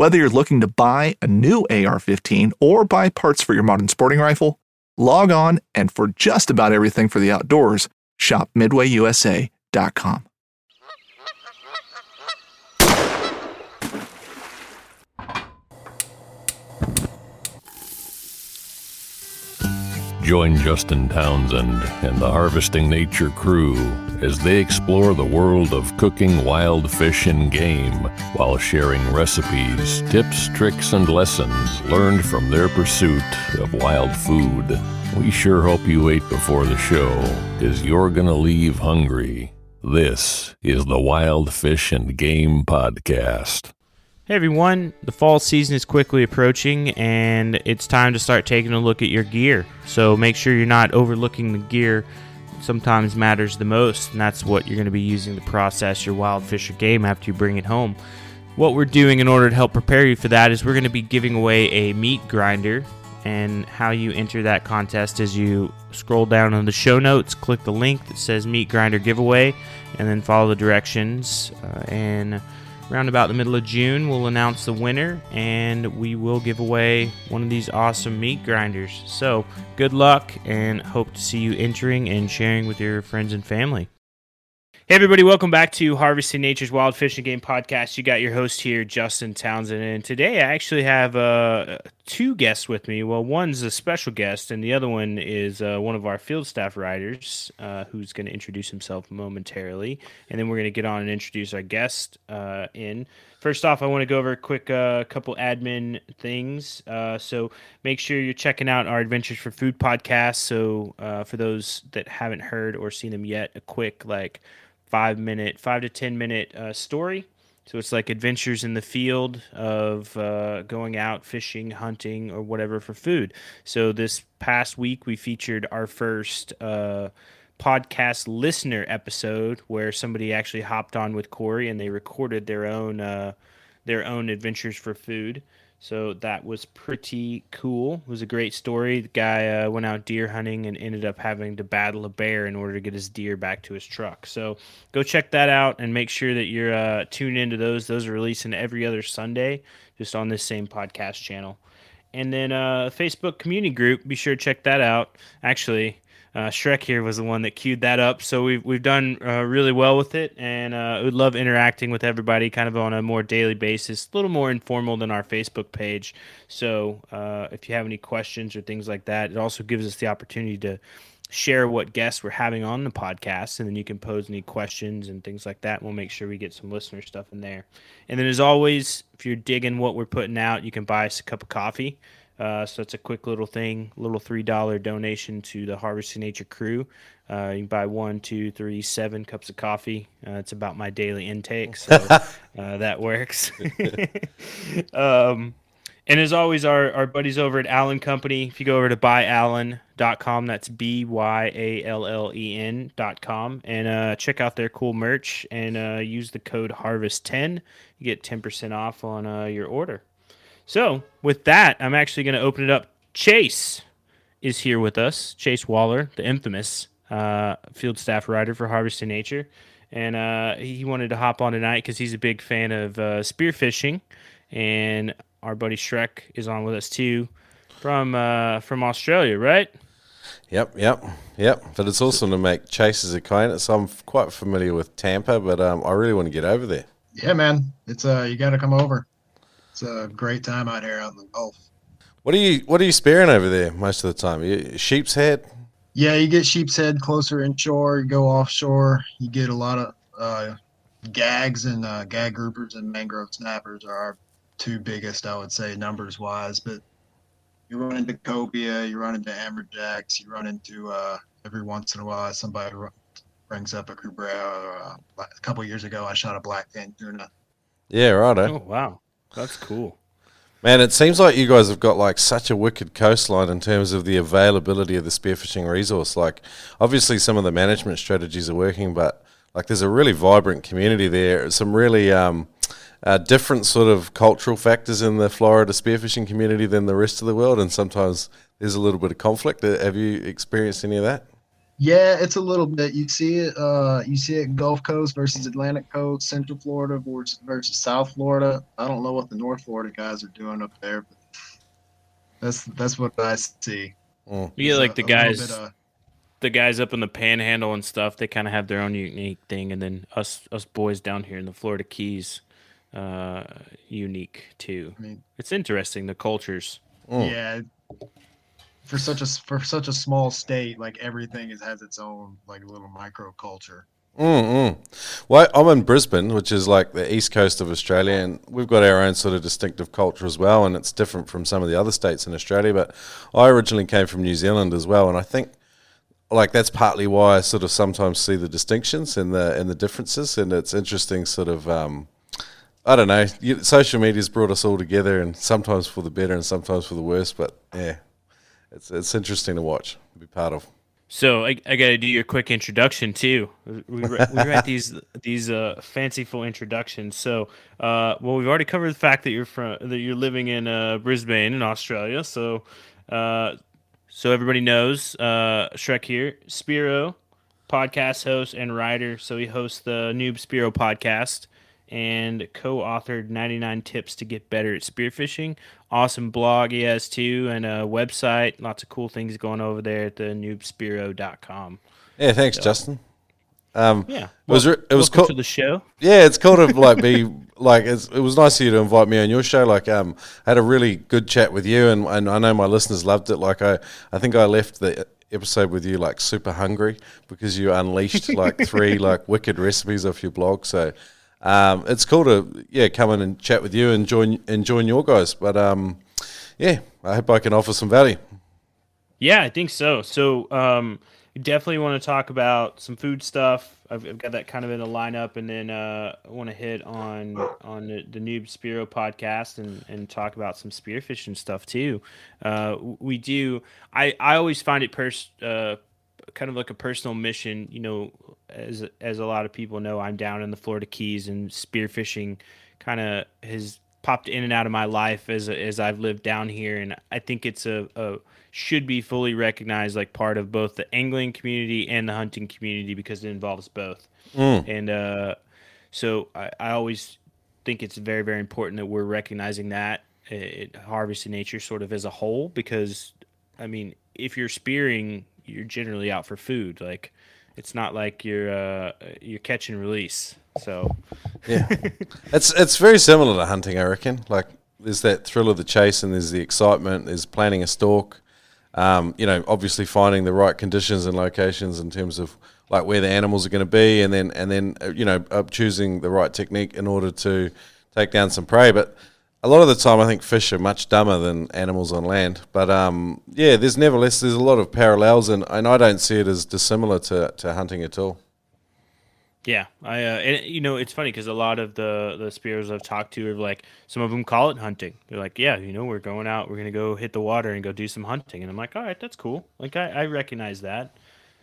Whether you're looking to buy a new AR 15 or buy parts for your modern sporting rifle, log on and for just about everything for the outdoors, shop MidwayUSA.com. Join Justin Townsend and the Harvesting Nature crew as they explore the world of cooking wild fish and game while sharing recipes, tips, tricks, and lessons learned from their pursuit of wild food. We sure hope you ate before the show, because you're to leave hungry. This is the Wild Fish and Game Podcast. Hey everyone, the fall season is quickly approaching and it's time to start taking a look at your gear. So make sure you're not overlooking the gear sometimes matters the most, and that's what you're going to be using to process your wild fish or game after you bring it home. What we're doing in order to help prepare you for that is we're going to be giving away a meat grinder. And how you enter that contest is you scroll down on the show notes, click the link that says Meat Grinder Giveaway, and then follow the directions. Uh, and around about the middle of June, we'll announce the winner and we will give away one of these awesome meat grinders. So, good luck and hope to see you entering and sharing with your friends and family. Hey, everybody, welcome back to Harvesting Nature's Wild Fish and Game Podcast. You got your host here, Justin Townsend. And today I actually have uh, two guests with me. Well, one's a special guest, and the other one is uh, one of our field staff riders uh, who's going to introduce himself momentarily. And then we're going to get on and introduce our guest uh, in. First off, I want to go over a quick uh, couple admin things. Uh, so make sure you're checking out our Adventures for Food podcast. So uh, for those that haven't heard or seen them yet, a quick like five minute, five to ten minute story. So it's like adventures in the field of uh, going out fishing, hunting, or whatever for food. So this past week we featured our first uh, podcast listener episode where somebody actually hopped on with Corey and they recorded their own uh, their own adventures for food. So that was pretty cool. It was a great story. The guy uh, went out deer hunting and ended up having to battle a bear in order to get his deer back to his truck. So go check that out and make sure that you're uh, tuned into those. Those are releasing every other Sunday just on this same podcast channel. And then uh, Facebook community group, be sure to check that out. Actually, uh, Shrek here was the one that queued that up. So we've, we've done uh, really well with it, and uh, would love interacting with everybody kind of on a more daily basis, a little more informal than our Facebook page. So uh, if you have any questions or things like that, it also gives us the opportunity to share what guests we're having on the podcast, and then you can pose any questions and things like that. We'll make sure we get some listener stuff in there. And then, as always, if you're digging what we're putting out, you can buy us a cup of coffee. Uh, so it's a quick little thing, little three dollar donation to the Harvesting Nature crew. Uh, you can buy one, two, three, seven cups of coffee. Uh, it's about my daily intake, so uh, that works. um, and as always, our, our buddies over at Allen Company. If you go over to buyallen.com, that's b y a l l e n dot com, and uh, check out their cool merch and uh, use the code Harvest10. You get 10% off on your order. So, with that, I'm actually going to open it up. Chase, is here with us. Chase Waller, the infamous uh, field staff rider for Harvesting Nature, and uh, he wanted to hop on tonight because he's a big fan of uh, spearfishing, and our buddy Shrek is on with us too from uh, from Australia, right? Yep, yep, yep. But it's awesome to make Chase's acquaintance. I'm quite familiar with Tampa, but um, I really want to get over there. Yeah, man. It's uh, you got to come over. It's a great time out here out in the Gulf. What are you What are you spearing over there most of the time? You, sheep's head. Yeah, you get sheep's head closer inshore. You go offshore. You get a lot of uh, gags and uh, gag groupers and mangrove snappers are our two biggest, I would say, numbers wise. But you run into cobia, you run into amberjacks, you run into uh, every once in a while somebody ru- brings up a cubera. Uh, a couple years ago, I shot a blackfin tuna. Yeah, right. Oh wow, that's cool. Man, it seems like you guys have got like such a wicked coastline in terms of the availability of the spearfishing resource. Like, obviously, some of the management strategies are working, but like, there's a really vibrant community there. Some really um, uh, different sort of cultural factors in the Florida spearfishing community than the rest of the world, and sometimes there's a little bit of conflict. Uh, Have you experienced any of that? Yeah, it's a little bit. You see it. Uh, you see it Gulf Coast versus Atlantic Coast, Central Florida versus, versus South Florida. I don't know what the North Florida guys are doing up there, but that's that's what I see. Mm. You get like the A- a guys, bit, uh, the guys up in the Panhandle and stuff. They kind of have their own unique thing, and then us us boys down here in the Florida Keys, uh, unique too. I mean, It's interesting the cultures. Mm. yeah. For such a for such a small state, like everything is, has its own like little micro culture. Mm-mm. Well, I'm in Brisbane, which is like the east coast of Australia, and we've got our own sort of distinctive culture as well, and it's different from some of the other states in Australia. But I originally came from New Zealand as well, and I think like that's partly why I sort of sometimes see the distinctions and the and the differences, and it's interesting, sort of. Um, I don't know. Social media's brought us all together, and sometimes for the better, and sometimes for the worse. But yeah, it's it's interesting to watch, to be part of. So I, I got to do your quick introduction too. We, we write these these uh, fanciful introductions. So, uh, well, we've already covered the fact that you're from that you're living in uh, Brisbane in Australia. So, uh, so everybody knows uh, Shrek here, Spearo, podcast host and writer. So he hosts the Noob Spearo podcast and co-authored 99 tips to get better at spearfishing. Awesome blog he has too, and a website. Lots of cool things going over there at the noobspearo.com. Yeah, thanks, Justin. Um, Yeah, it was re- it was cool. to the show. Yeah, it's cool to like be like it's, it was nice of you to invite me on your show. Like, um, I had a really good chat with you, and, and I know my listeners loved it. Like, I I think I left the episode with you like super hungry because you unleashed like three like wicked recipes off your blog. So, um, it's cool to yeah come in and chat with you and join and join your guys. But um, yeah, I hope I can offer some value. Yeah, I think so. So, um, definitely want to talk about some food stuff. I've, I've got that kind of in a lineup, and then uh, I want to hit on on the, the Noob Spearo podcast and, and talk about some spearfishing stuff too. Uh, we do. I, I always find it pers- uh, kind of like a personal mission. You know, as as a lot of people know, I'm down in the Florida Keys, and spearfishing kind of has popped in and out of my life as as I've lived down here, and I think it's a, a should be fully recognized like part of both the angling community and the hunting community because it involves both. And uh, so I, I always think it's very very important that we're recognizing that at Harvesting Nature sort of as a whole because I mean if you're spearing you're generally out for food like it's not like you're uh, you're catch and release so yeah, It's it's very similar to hunting, I reckon. Like there's that thrill of the chase, and there's the excitement. There's planning a stalk. Um, you know, obviously finding the right conditions and locations in terms of like where the animals are going to be, and then and then uh, you know uh, choosing the right technique in order to take down some prey. But a lot of the time, I think fish are much dumber than animals on land. But um, yeah, there's nevertheless there's a lot of parallels, and, and I don't see it as dissimilar to, to hunting at all. Yeah, I uh, and you know it's funny because a lot of the the spears I've talked to are like some of them call it hunting. They're like, yeah, you know, we're going out, we're gonna go hit the water and go do some hunting, and I'm like, all right, that's cool. Like I, I recognize that.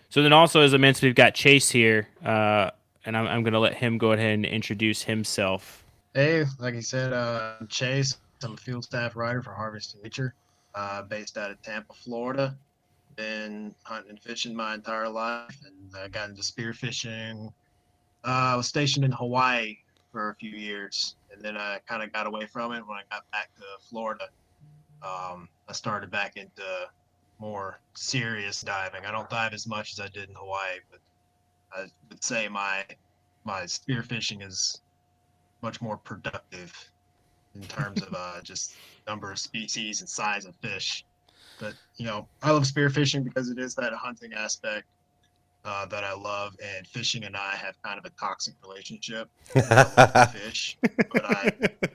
So then also as I mentioned, we've got Chase here, uh, and I'm I'm gonna let him go ahead and introduce himself. Hey, like I said, uh, Chase. I'm a field staff writer for Harvest Nature, uh, based out of Tampa, Florida. been hunting and fishing my entire life, and I got into spearfishing. Uh, I was stationed in Hawaii for a few years, and then I kind of got away from it when I got back to Florida. Um, I started back into more serious diving. I don't dive as much as I did in Hawaii, but I would say my my spearfishing is much more productive in terms of uh, just number of species and size of fish. But you know, I love spearfishing because it is that hunting aspect uh, that I love, and fishing and I have kind of a toxic relationship. Fish, but I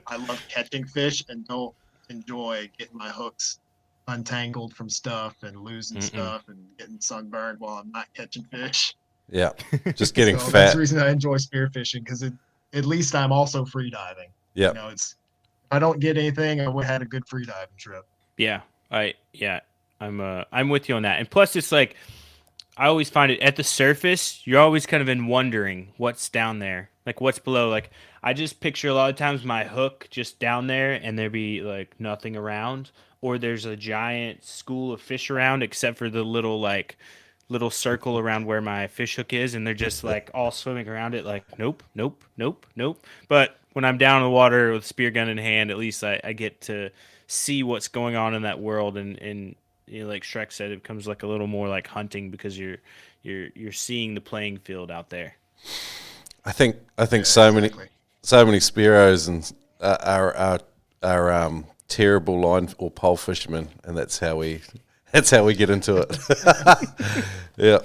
I love catching fish and don't enjoy getting my hooks untangled from stuff and losing Mm-mm. stuff and getting sunburned while I'm not catching fish. Yeah, just getting so That's fat. the reason I enjoy spearfishing because at least I'm also free diving. Yeah, You know, it's if I don't get anything, I would have had a good free diving trip. Yeah, I yeah, I'm uh I'm with you on that. And plus, it's like I always find it at the surface. You're always kind of in wondering what's down there, like what's below. Like I just picture a lot of times my hook just down there, and there be like nothing around, or there's a giant school of fish around, except for the little like little circle around where my fish hook is, and they're just like all swimming around it. Like nope, nope, nope, nope. But when I'm down in the water with spear gun in hand, at least I, I get to see what's going on in that world and and you know, like Shrek said, it becomes like a little more like hunting because you're you're you're seeing the playing field out there. I think I think so many so many spearos and uh, are are are um, terrible line or pole fishermen, and that's how we that's how we get into it. yeah,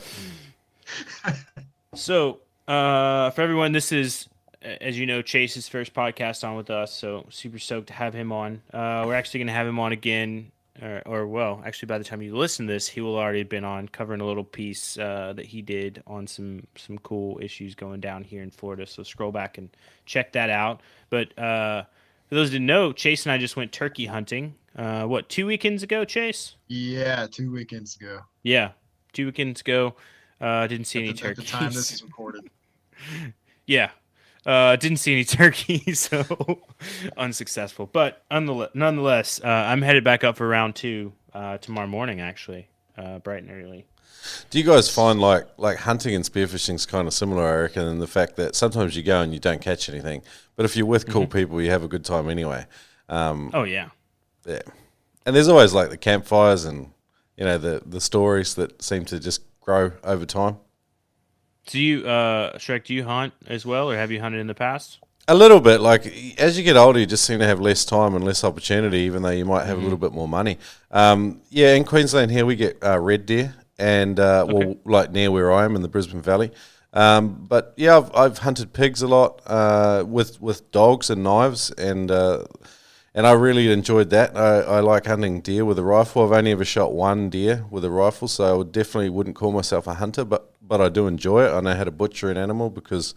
So uh, for everyone, this is as you know Chase's first podcast on with us, so super stoked to have him on. Uh, we're actually going to have him on again. Or, or well, actually, by the time you listen to this, he will already have been on covering a little piece uh, that he did on some some cool issues going down here in Florida. So scroll back and check that out. But uh, for those who didn't know, Chase and I just went turkey hunting. Uh, what two weekends ago, Chase? Yeah, two weekends ago. Yeah, two weekends ago. Uh, didn't see any At the, at the turkeys. time this is recorded. yeah, uh, didn't see any turkeys, so unsuccessful. But nonetheless, nonetheless uh, I'm headed back up for round two uh, tomorrow morning, actually, uh, bright and early. Do you guys find like like hunting and spearfishing is kind of similar? I reckon, in the fact that sometimes you go and you don't catch anything, but if you're with cool people, you have a good time anyway. Um, Oh yeah, yeah, and there's always like the campfires and you know the the stories that seem to just grow over time. do you, uh, Shrek? Do you hunt as well, or have you hunted in the past? A little bit, like as you get older, you just seem to have less time and less opportunity, even though you might have a little bit more money. Um, yeah, in Queensland here we get uh, red deer, and uh, well, like near where I am in the Brisbane Valley. Um, but yeah, I've, I've hunted pigs a lot uh, with with dogs and knives, and uh, and I really enjoyed that. I, I like hunting deer with a rifle. I've only ever shot one deer with a rifle, so I definitely wouldn't call myself a hunter, but but I do enjoy it. I know how to butcher an animal because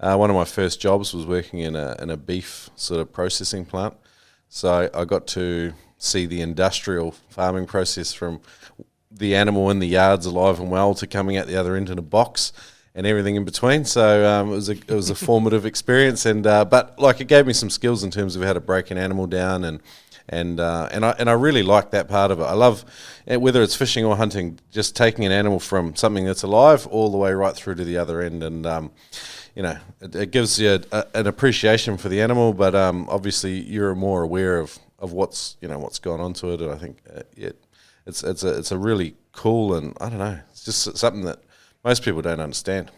uh, one of my first jobs was working in a in a beef sort of processing plant, so I got to see the industrial farming process from the animal in the yards alive and well to coming out the other end in a box and everything in between. So um, it was a it was a formative experience, and uh, but like it gave me some skills in terms of how to break an animal down and. And uh, and I and I really like that part of it. I love eh, whether it's fishing or hunting, just taking an animal from something that's alive all the way right through to the other end. And um, you know, it, it gives you a, a, an appreciation for the animal, but um, obviously you're more aware of, of what's you know what's gone on to it. And I think uh, it, it's it's a it's a really cool and I don't know, it's just something that most people don't understand.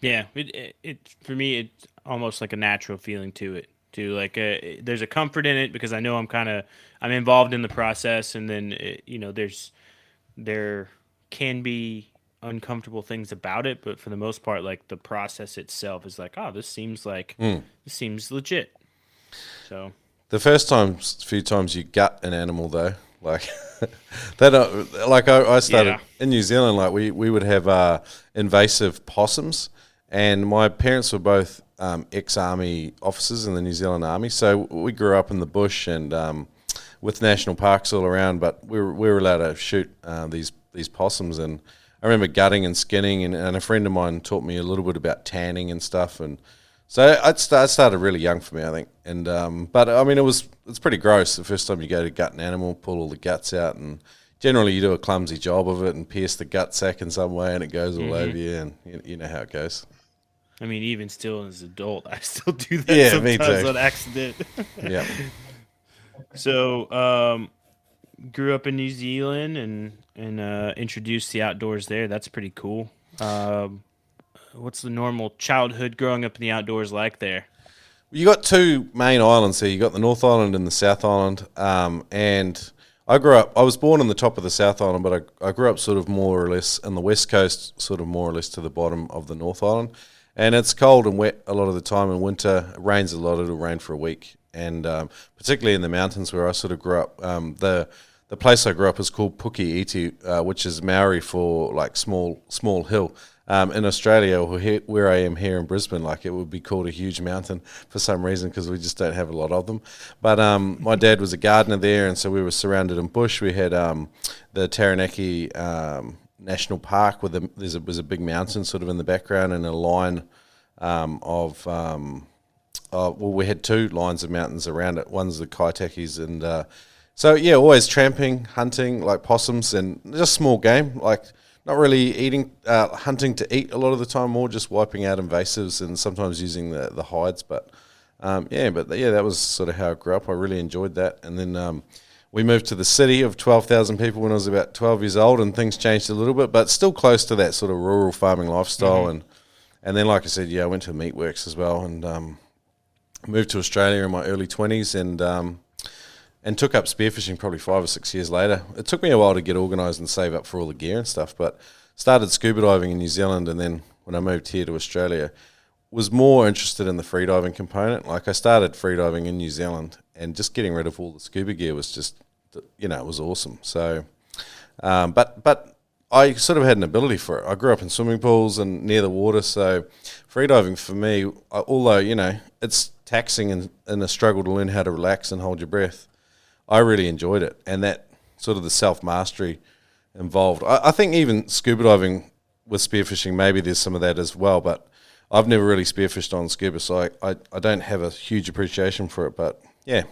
Yeah, it, it, it for me it's almost like a natural feeling to it. To like, uh, there's a comfort in it because I know I'm kind of I'm involved in the process, and then it, you know there's there can be uncomfortable things about it, but for the most part, like the process itself is like, oh, this seems like this seems legit. So The first times, few times you gut an animal though, like they don't. Like I, I started Yeah. in New Zealand, like we we would have uh, invasive possums, and my parents were both um, ex-army officers in the New Zealand Army, so we grew up in the bush and um, with national parks all around. But we were, we were allowed to shoot uh, these these possums, and I remember gutting and skinning, and, and a friend of mine taught me a little bit about tanning and stuff, and so start, started really young for me, I think. And um, but I mean, it was it's pretty gross the first time you go to gut an animal, pull all the guts out, and generally you do a clumsy job of it and pierce the gut sac in some way, and it goes all Mm-hmm. over you, and you, you know how it goes. I mean, even still as an adult, I still do that Yeah, me sometimes too. on accident. Yeah. so, um, grew up in New Zealand and and uh, introduced the outdoors there. That's pretty cool. Um, what's the normal childhood growing up in the outdoors like there? You got two main islands here. You got the North Island and the South Island. Um, and I grew up. I was born on the top of the South Island, but I, I grew up sort of more or less in the west coast, sort of more or less to the bottom of the North Island. And it's cold and wet a lot of the time in winter. It rains a lot. It'll rain for a week, and um, particularly in the mountains where I sort of grew up. Um, the the place I grew up is called Pukeiti, uh, which is Maori for like small small hill. Um, in Australia, where I am here in Brisbane, like it would be called a huge mountain for some reason because we just don't have a lot of them. But um, my dad was a gardener there, and so we were surrounded in bush. We had um, the Taranaki um, National Park, where the, there's a, was a big mountain sort of in the background, and a line um, of um, uh, well, we had two lines of mountains around it. One's the Kaitakes, and uh, so yeah, always tramping, hunting like possums, and just small game, like not really eating, uh, hunting to eat a lot of the time, more just wiping out invasives and sometimes using the the hides. But um, yeah, but yeah, that was sort of how I grew up. I really enjoyed that, and then. Um, we moved to the city of 12,000 people when I was about 12 years old, and things changed a little bit, but still close to that sort of rural farming lifestyle. And and then, like I said, yeah, I went to Meatworks as well, and um, moved to Australia in my early 20s, and um, and took up spearfishing probably five or six years later. It took me a while to get organised and save up for all the gear and stuff, but started scuba diving in New Zealand, and then when I moved here to Australia, was more interested in the freediving component. Like I started freediving in New Zealand, and just getting rid of all the scuba gear was just, you know, it was awesome. So, um, but but I sort of had an ability for it. I grew up in swimming pools and near the water, so freediving for me, although you know it's taxing and, and a struggle to learn how to relax and hold your breath, I really enjoyed it, and that sort of the self mastery involved. I, I think even scuba diving with spearfishing, maybe there's some of that as well, but I've never really spearfished on scuba, so I, I, I don't have a huge appreciation for it. But yeah,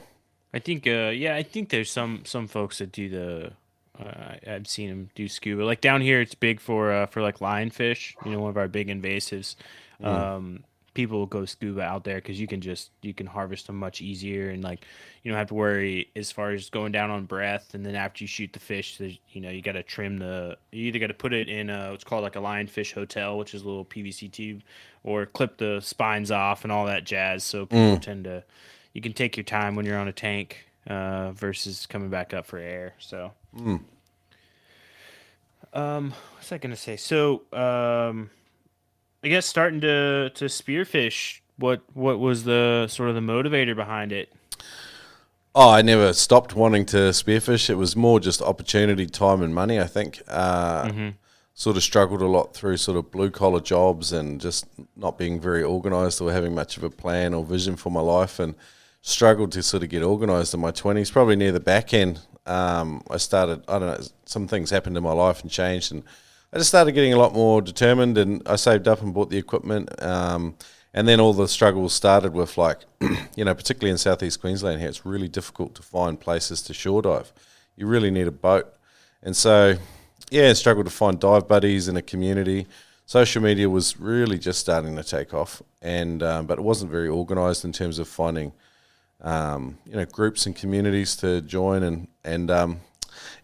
I think, uh, yeah, I think there's some some folks that do the. Uh, I've seen them do scuba. Like down here, it's big for uh, for like lionfish. You know, one of our big invasives. Um, people will go scuba out there because you can just you can harvest them much easier and like you don't have to worry as far as going down on breath. And then after you shoot the fish, you know you got to trim the. You either got to put it in a what's called like a lionfish hotel, which is a little PVC tube, or clip the spines off and all that jazz. So people tend to you can take your time when you're on a tank uh, versus coming back up for air. So, um, what's I gonna say? So, um, I guess starting to to spearfish. What what was the sort of the motivator behind it? Oh, I never stopped wanting to spearfish. It was more just opportunity, time, and money. I think. Uh, Sort of struggled a lot through sort of blue collar jobs and just not being very organised or having much of a plan or vision for my life, and struggled to sort of get organised in my twenties. Probably near the back end, um, I started. I don't know. Some things happened in my life and changed, and I just started getting a lot more determined. And I saved up and bought the equipment. Um, and then all the struggles started with like, you know, particularly in southeast Queensland here, it's really difficult to find places to shore dive. You really need a boat, and so yeah, struggled to find dive buddies in a community. Social media was really just starting to take off, and um, but it wasn't very organised in terms of finding, um, you know, groups and communities to join, and and um,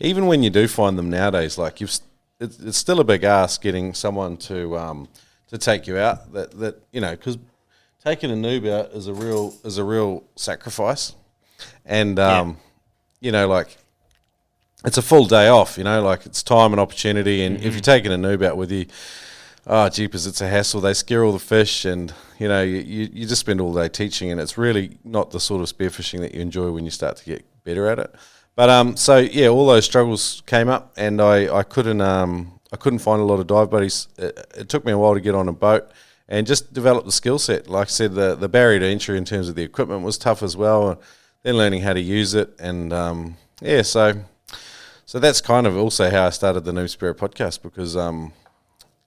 even when you do find them nowadays, like you've, it's, it's still a big ask getting someone to um, to take you out. That that you know, because taking a noob out is a real is a real sacrifice, and um, you know, like it's a full day off, you know, like it's time and opportunity. And if you're taking a noob out with you, oh, jeepers, it's a hassle. They scare all the fish, and, you know, you, you, you just spend all day teaching, and it's really not the sort of spearfishing that you enjoy when you start to get better at it. But um, so yeah, all those struggles came up, and I, I couldn't um, I couldn't find a lot of dive buddies. It, it took me a while to get on a boat and just develop the skill set. Like I said, the the barrier to entry in terms of the equipment was tough as well. And then learning how to use it, and um, yeah, so so that's kind of also how I started the Noob Spearo podcast because, um,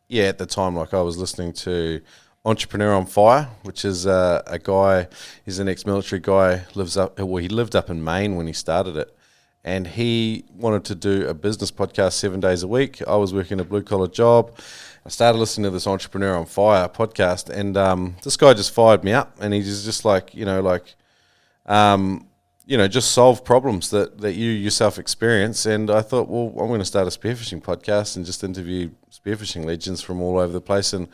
yeah, at the time, like I was listening to Entrepreneur on Fire, which is uh, a guy, he's an ex-military guy, lives up, well, he lived up in Maine when he started it, and he wanted to do a business podcast seven days a week. I was working a blue collar job. I started listening to this Entrepreneur on Fire podcast, and um, this guy just fired me up, and he's just like, you know, like, um, you know, just solve problems that, that you yourself experience. And I thought, well, I'm going to start a spearfishing podcast and just interview spearfishing legends from all over the place and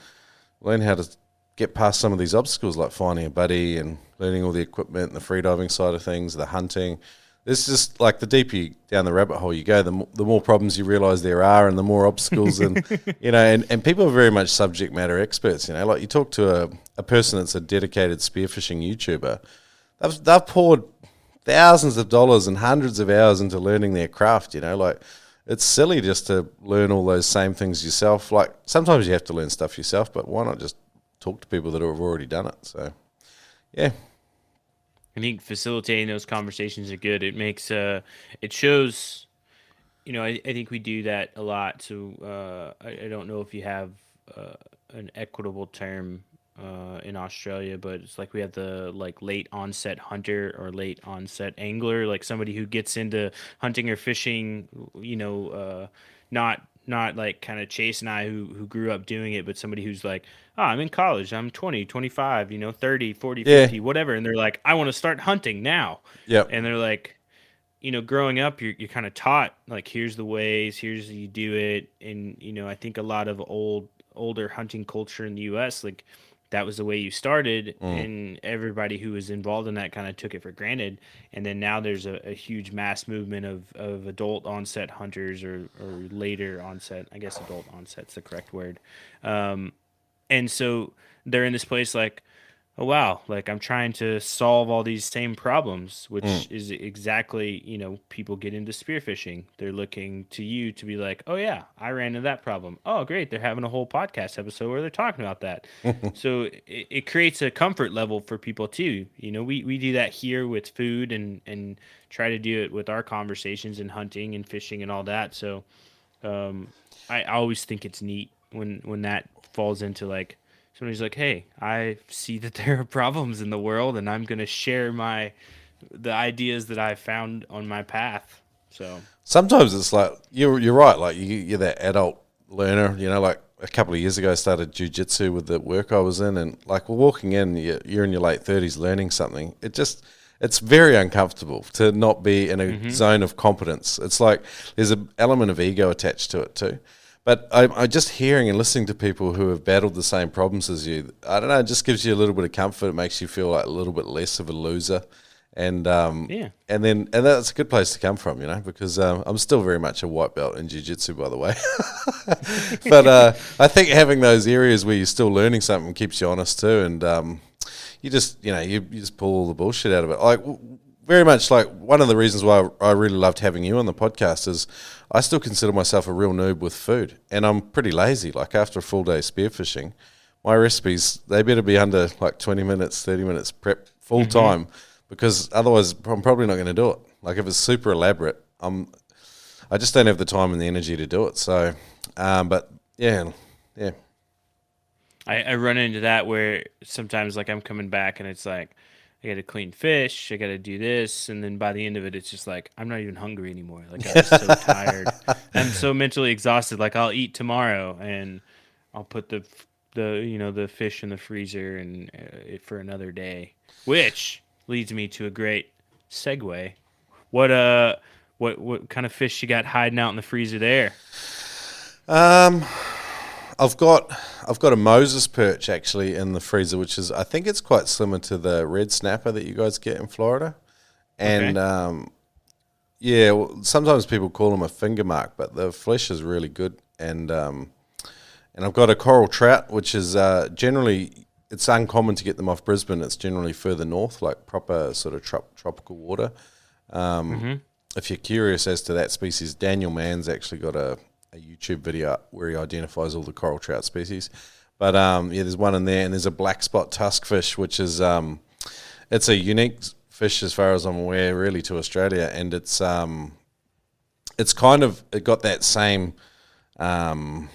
learn how to get past some of these obstacles, like finding a buddy and learning all the equipment and the freediving side of things, the hunting it's just like the deeper you, down the rabbit hole you go, the, more, the more problems you realize there are, and the more obstacles, and you know, and, and people are very much subject matter experts. You know, like you talk to a, a person that's a dedicated spearfishing YouTuber, they've they've poured thousands of dollars and hundreds of hours into learning their craft. You know, like it's silly just to learn all those same things yourself. Like sometimes you have to learn stuff yourself, but why not just talk to people that have already done it? So, yeah, I think facilitating those conversations are good. It makes uh, it shows, you know, I, I think we do that a lot. So uh, I, I don't know if you have uh, an equitable term uh, in Australia, but it's like we have the like late onset hunter or late onset angler, like somebody who gets into hunting or fishing, you know, uh, not not like kind of Chase and I who, who grew up doing it, but somebody who's like, oh, I'm in college, I'm 20, 25, you know, 30, 40, yeah. 50, whatever. And they're like, I want to start hunting now. Yeah. And they're like, you know, growing up, you're, you're kind of taught like, here's the ways, here's you do it. And, you know, I think a lot of old, older hunting culture in the U.S., like that was the way you started mm. and everybody who was involved in that kind of took it for granted and then now there's a, a, huge mass movement of, of adult onset hunters or, or later onset i guess adult onset's the correct word um, and so they're in this place like oh wow like i'm trying to solve all these same problems which mm. is exactly you know people get into spearfishing they're looking to you to be like oh yeah i ran into that problem. Oh great they're having a whole podcast episode where they're talking about that. So it, it, creates a comfort level for people too. You know we, we do that here with food and and try to do it with our conversations and hunting and fishing and all that. So um, I, I always think it's neat when when that falls into like somebody's like, "Hey, I see that there are problems in the world, and I'm going to share my the ideas that I found on my path." So sometimes it's like you're you're right. Like you, you're that adult learner. You know, like a couple of years ago, I started jujitsu with the work I was in, and like we're walking in, you're, you're in your late thirties, learning something. It just it's very uncomfortable to not be in a mm-hmm. zone of competence. It's like there's an element of ego attached to it too. But I, I just hearing and listening to people who have battled the same problems as you, I don't know, it just gives you a little bit of comfort. It makes you feel like a little bit less of a loser. And um, yeah, and then and that's a good place to come from, you know, because um, I'm still very much a white belt in jiu-jitsu, by the way. but uh, I think having those areas where you're still learning something keeps you honest too, and um, you just you know you, you just pull all the bullshit out of it. Like very much like one of the reasons why I really loved having you on the podcast is I still consider myself a real noob with food, and I'm pretty lazy. Like after a full day spearfishing, my recipes they better be under like 20 minutes, 30 minutes prep full mm-hmm. time, because otherwise I'm probably not going to do it. Like if it's super elaborate, I'm I just don't have the time and the energy to do it. So, um, but yeah, yeah. I, I run into that where sometimes like I'm coming back and it's like I got to clean fish. I got to do this, and then by the end of it, it's just like I'm not even hungry anymore. Like I'm so tired. I'm so mentally exhausted. Like I'll eat tomorrow, and I'll put the the you know the fish in the freezer and uh, for another day. Which leads me to a great segue. What uh, what what kind of fish you got hiding out in the freezer there? Um, I've got I've got a Moses perch actually in the freezer, which is I think it's quite similar to the red snapper that you guys get in Florida, and okay. um, yeah, well, sometimes people call them a finger mark, but the flesh is really good, and um, and I've got a coral trout, which is uh, generally it's uncommon to get them off Brisbane. It's generally further north, like proper sort of trop- tropical water. Um, mm-hmm. If you're curious as to that species, Daniel Mann's actually got a a YouTube video where he identifies all the coral trout species. But um, yeah, there's one in there, and there's a black spot tuskfish, which is um, it's a unique fish as far as I'm aware, really to Australia, and it's um, it's kind of it got that same um,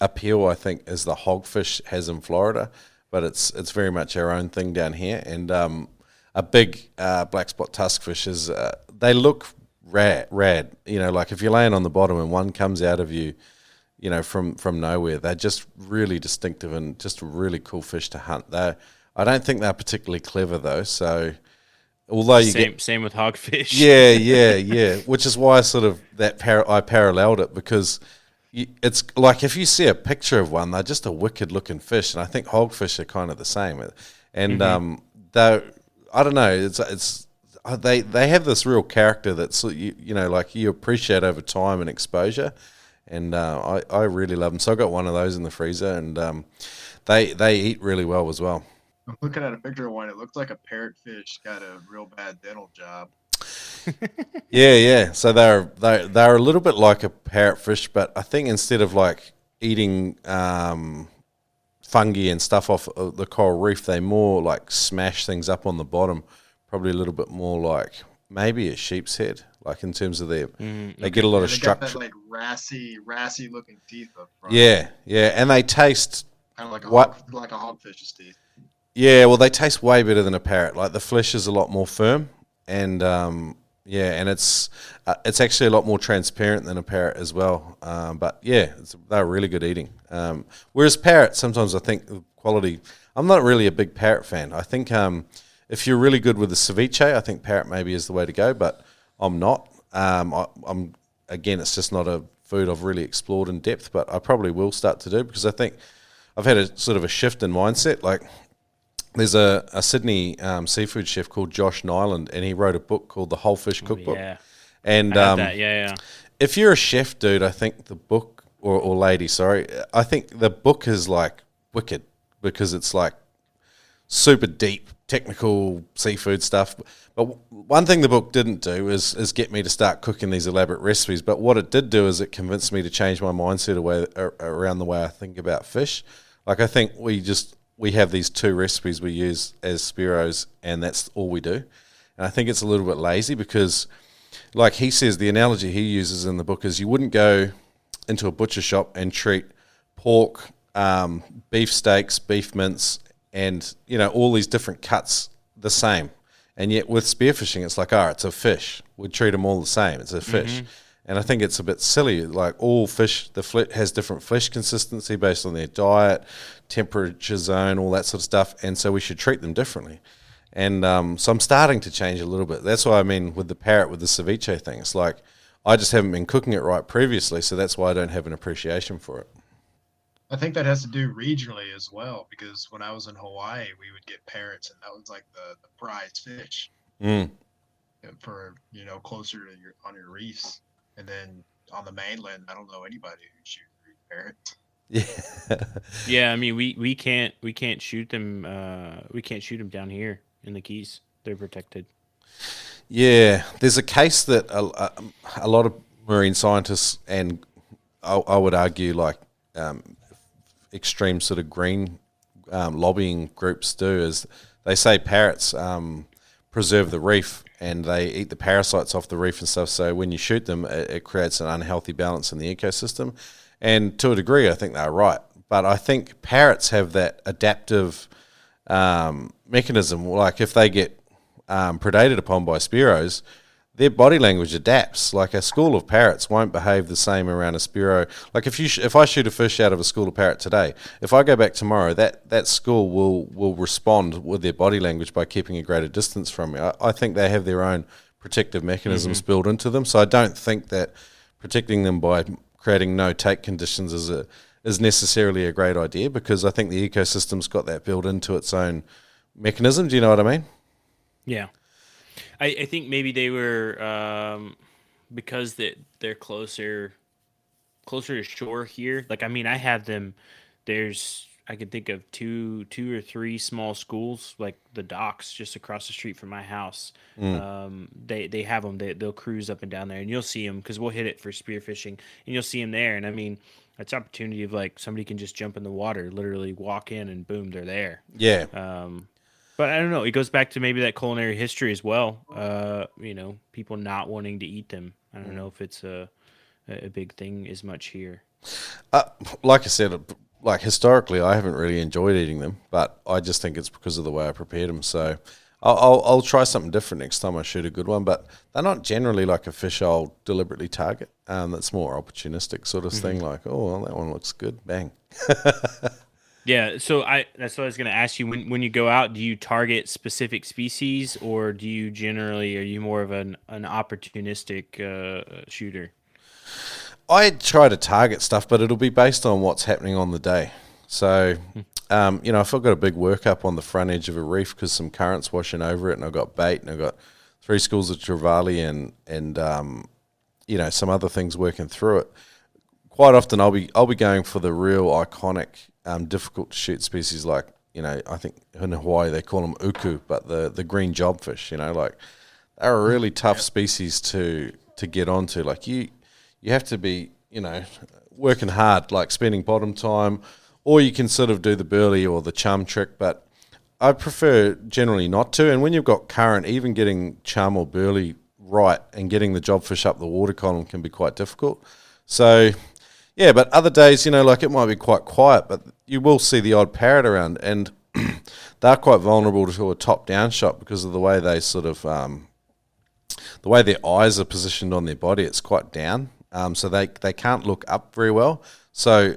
appeal, I think, as the hogfish has in Florida, but it's it's very much our own thing down here. And um, a big uh, black spot tuskfish is uh, they look rad, rad. You know, like if you're laying on the bottom and one comes out of you, you know, from from nowhere, they're just really distinctive and just a really cool fish to hunt. They, I don't think they're particularly clever though. So, although you same get same with hogfish. yeah, yeah, yeah. Which is why I sort of that par- I paralleled it because you, it's like if you see a picture of one, they're just a wicked looking fish, and I think hogfish are kind of the same. And um, they, I don't know, it's it's they they have this real character that's you, you know like you appreciate over time and exposure. And uh, I, I really love them. So I got one of those in the freezer, and um, they they eat really well as well. I'm looking at a picture of one. It looks like a parrotfish got a real bad dental job. Yeah, yeah. So they're they they're a little bit like a parrotfish, but I think instead of like eating um, fungi and stuff off uh, the coral reef, they more like smash things up on the bottom. Probably a little bit more like maybe a sheep's head, like in terms of their they get a lot Yeah, of they got that structure. like rassy, rassy looking teeth up front. Yeah, yeah, and they taste kind of like a What- hog, like a hogfish's teeth. Yeah, well, they taste way better than a parrot. Like the flesh is a lot more firm, and um, yeah, and it's uh, it's actually a lot more transparent than a parrot as well. Um, but yeah, it's, they're really good eating. Um, whereas parrot, sometimes I think the quality. I'm not really a big parrot fan. I think um, if you're really good with the ceviche, I think parrot maybe is the way to go. But I'm not. Um, I, I'm again, it's just not a food I've really explored in depth. But I probably will start to do because I think I've had a sort of a shift in mindset. Like there's a, a Sydney um, seafood chef called Josh Niland, and he wrote a book called The Whole Fish Cookbook. yeah. And um, that. Yeah, yeah. if you're a chef, dude, I think the book or, or lady, sorry, I think the book is like wicked because it's like super deep technical seafood stuff. But one thing the book didn't do is is get me to start cooking these elaborate recipes. But what it did do is it convinced me to change my mindset away ar- around the way I think about fish. Like I think we just we have these two recipes we use as Spearos, and that's all we do. And I think it's a little bit lazy because like he says, the analogy he uses in the book is you wouldn't go into a butcher shop and treat pork, um, beef steaks, beef mince, and you know all these different cuts the same. And yet with spearfishing, it's like, oh, it's a fish. We treat them all the same. It's a fish. And I think it's a bit silly. Like all fish, the fle- has different flesh consistency based on their diet, temperature zone, all that sort of stuff. And so we should treat them differently. And um, so I'm starting to change a little bit. That's why I mean with the parrot, with the ceviche thing, it's like I just haven't been cooking it right previously, so that's why I don't have an appreciation for it. I think that has to do regionally as well, because when I was in Hawaii, we would get parrots, and that was like the, the prize fish Mm. for you know closer to your on your reefs. And then on the mainland, I don't know anybody who shoots parrots. Yeah. Yeah, I mean, we, we can't we can't shoot them. Uh, we can't shoot them down here in the Keys. They're protected. Yeah, there's a case that a, a, a lot of marine scientists and I, I would argue like um, extreme sort of green um, lobbying groups do is they say parrots um, preserve the reef and they eat the parasites off the reef and stuff. So when you shoot them, it, it creates an unhealthy balance in the ecosystem. And to a degree, I think they're right. But I think parrots have that adaptive um, mechanism. Like if they get um, predated upon by spearos, their body language adapts. Like a school of parrots won't behave the same around a spearo. Like if you sh- if I shoot a fish out of a school of parrot today, if I go back tomorrow, that that school will will respond with their body language by keeping a greater distance from me. I, I think they have their own protective mechanisms mm-hmm. built into them. So I don't think that protecting them by creating no take conditions is a is necessarily a great idea because I think the ecosystem's got that built into its own mechanism. Do you know what I mean? Yeah, I, I think maybe they were um, because that they're closer closer to shore here. Like I mean, I have them. There's I can think of two two or three small schools like the docks just across the street from my house. Um, they they have them. They they'll cruise up and down there, and you'll see them because we'll hit it for spearfishing, and you'll see them there. And I mean. It's opportunity of like somebody can just jump in the water, literally walk in, and boom, they're there. Yeah. Um, but I don't know. It goes back to maybe that culinary history as well. Uh, you know, people not wanting to eat them. I don't know if it's a a big thing as much here. Uh, like I said, like historically, I haven't really enjoyed eating them, but I just think it's because of the way I prepared them. So I'll, I'll, I'll try something different next time I shoot a good one. But they're not generally like a fish I'll deliberately target. Um, that's more opportunistic sort of thing. Like, oh, well, that one looks good. Bang. Yeah, so I that's what I was going to ask you. When when you go out, do you target specific species, or do you generally are you more of an an opportunistic uh, shooter? I try to target stuff, but it'll be based on what's happening on the day. So, um, you know, if I've got a big workup on the front edge of a reef because some currents washing over it, and I've got bait, and I've got three schools of trevally, and and um, you know some other things working through it. Quite often, I'll be I'll be going for the real iconic, um, difficult to shoot species like you know I think in Hawaii they call them uku, but the the green jobfish. You know, like they're a really tough species to to get onto. Like you you have to be you know working hard, like spending bottom time, or you can sort of do the burley or the chum trick, but I prefer generally not to. And when you've got current, even getting chum or burley right and getting the jobfish up the water column can be quite difficult. So, yeah, but other days, you know, like it might be quite quiet, but you will see the odd parrot around, and they're quite vulnerable to a top down shot because of the way they sort of, um, the way their eyes are positioned on their body. It's quite down, um, so they they can't look up very well. So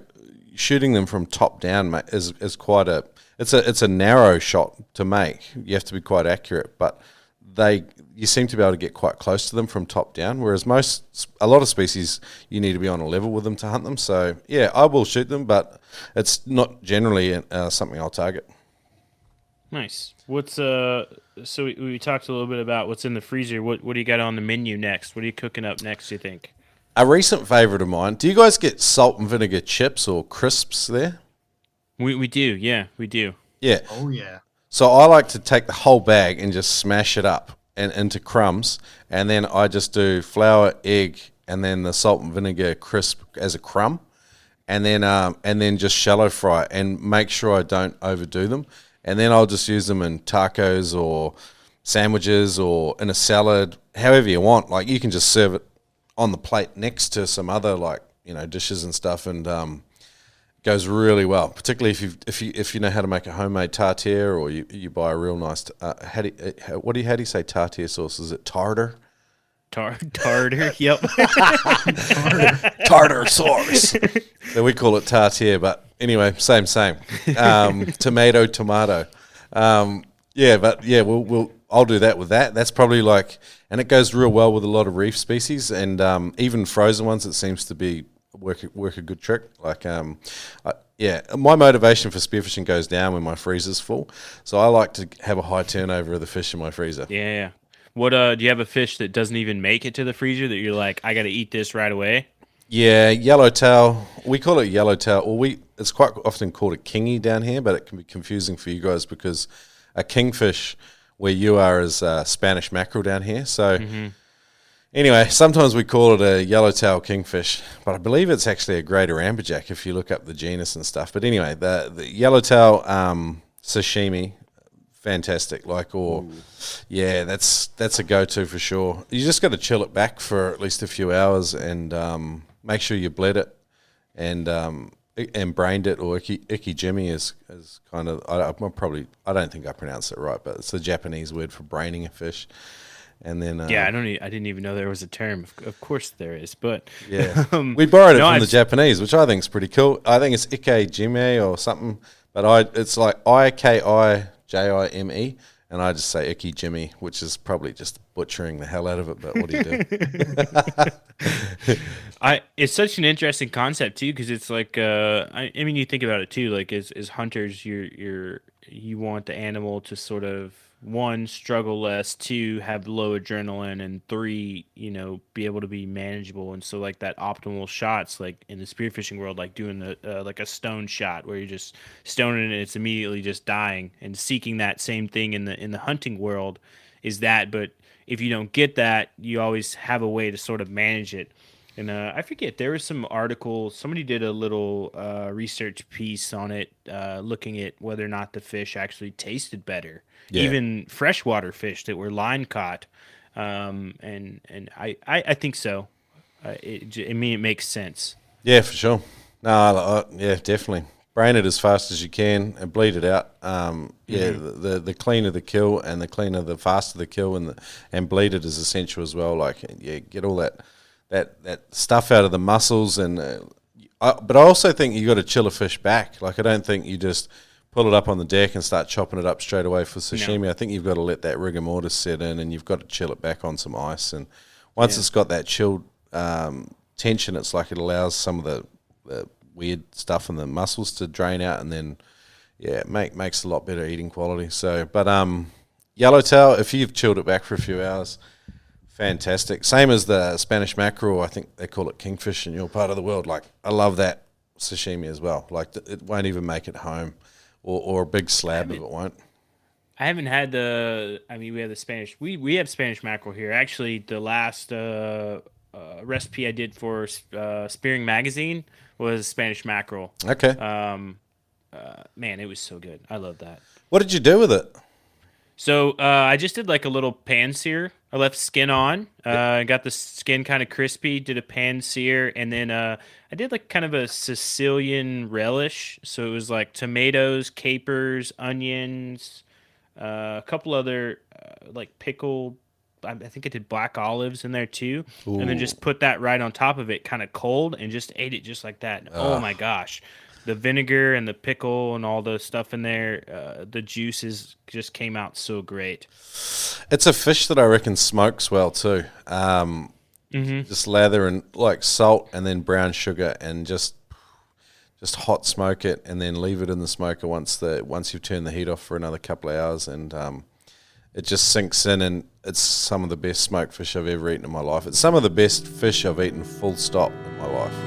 shooting them from top down is is quite a it's a it's a narrow shot to make. You have to be quite accurate, but they you seem to be able to get quite close to them from top down. Whereas most a lot of species you need to be on a level with them to hunt them. So yeah, I will shoot them, but it's not generally uh, something I'll target. Nice. What's uh? So we, we talked a little bit about what's in the freezer. What what do you got on the menu next? What are you cooking up next? You think? A recent favourite of mine. Do you guys get salt and vinegar chips or crisps there? We we do. Yeah, we do. Yeah. Oh yeah. So I like to take the whole bag and just smash it up and into crumbs, and then I just do flour, egg, and then the salt and vinegar crisp as a crumb, and then um, and then just shallow fry and make sure I don't overdo them, and then I'll just use them in tacos or sandwiches or in a salad, however you want. Like you can just serve it on the plate next to some other like you know dishes and stuff, and um, goes really well. Particularly if you if you if you know how to make a homemade tartare or you, you buy a real nice. Uh, how do you, uh, what do you how do you say tartare sauce? Is it tartar? Tar- tartar. yep. tartar sauce. so we call it tartare, but anyway, same, same. Um, tomato, tomato. Um, yeah, but yeah, we'll, we'll I'll do that with that. That's probably like, and it goes real well with a lot of reef species and um, even frozen ones. It seems to be work work a good trick. Like, um, I, yeah, my motivation for spearfishing goes down when my freezer's full. So I like to have a high turnover of the fish in my freezer. Yeah, yeah. What uh? Do you have a fish that doesn't even make it to the freezer that you're like, I got to eat this right away? Yeah, yellowtail. We call it yellowtail. Well, we it's quite often called a kingy down here, but it can be confusing for you guys because a kingfish where you are is uh, Spanish mackerel down here. So anyway, sometimes we call it a yellowtail kingfish, but I believe it's actually a greater amberjack if you look up the genus and stuff. But anyway, the the yellowtail um, sashimi, fantastic. Like or yeah, that's that's a go to for sure. You just got to chill it back for at least a few hours and um, make sure you bled it and um, and brained it or iki, iki jimmy is, is kind of I, I'm probably I don't think I pronounced it right, but it's the Japanese word for braining a fish. And then uh, Yeah, I don't. I didn't even know there was a term. Of, of course there is, but yeah, um, we borrowed it no, from the I've- Japanese, which I think is pretty cool. I think it's Ike Jime or something, but I it's like I K I J I M E, and I just say Icky Jimmy, which is probably just butchering the hell out of it. But what do you do? I it's such an interesting concept too because it's like uh I, I mean you think about it too like as as hunters you're you're you want the animal to sort of one struggle less two have low adrenaline and three you know be able to be manageable. And so like that optimal shots like in the spearfishing world like doing the uh, like a stone shot where you're just stoning it and it's immediately just dying. And seeking that same thing in the in the hunting world is that. But if you don't get that you always have a way to sort of manage it and uh, I forget there was some article. Somebody did a little uh, research piece on it, uh, looking at whether or not the fish actually tasted better, Yeah. even freshwater fish that were line caught. Um, and and I, I, I think so. Uh, it, I mean, it makes sense. yeah, for sure. No, yeah, definitely. brain it as fast as you can and bleed it out. Um, yeah, the, the the cleaner the kill and the cleaner the faster the kill and the, and bleed it is essential as well. Like yeah, get all that that that stuff out of the muscles and. Uh, I, but I also think you got to chill a fish back. Like I don't think you just pull it up on the deck and start chopping it up straight away for sashimi. I think you've got to let that rigor mortis set in and you've got to chill it back on some ice. And once it's got that chilled um, tension, it's like it allows some of the, the weird stuff in the muscles to drain out, and then yeah, it make makes a lot better eating quality. So, but um, yellowtail, if you've chilled it back for a few hours. Fantastic. Same as the Spanish mackerel. I think they call it kingfish in your part of the world. Like, I love that sashimi as well. Like, th- it won't even make it home, or, or a big slab of it won't. I haven't had the. I mean, we have the Spanish. We we have Spanish mackerel here. Actually, the last uh, uh, recipe I did for uh, Spearing Magazine was Spanish mackerel. Okay. Um, uh, man, it was so good. I love that. what did you do with it? So uh, I just did like a little pan sear. I left skin on. Uh, got the skin kind of crispy. Did a pan sear, and then uh, I did like kind of a Sicilian relish. So it was like tomatoes, capers, onions, uh, a couple other uh, like pickled. I think I did black olives in there too, and then just put that right on top of it, kind of cold, and just ate it just like that. Oh my gosh, the vinegar and the pickle and all the stuff in there, uh, the juices just came out so great. It's a fish that I reckon smokes well too. Um, Just lather and like salt and then brown sugar and just just hot smoke it and then leave it in the smoker once the once you've turned the heat off for another couple of hours and um, it just sinks in and it's some of the best smoked fish I've ever eaten in my life. It's some of the best fish I've eaten full stop in my life.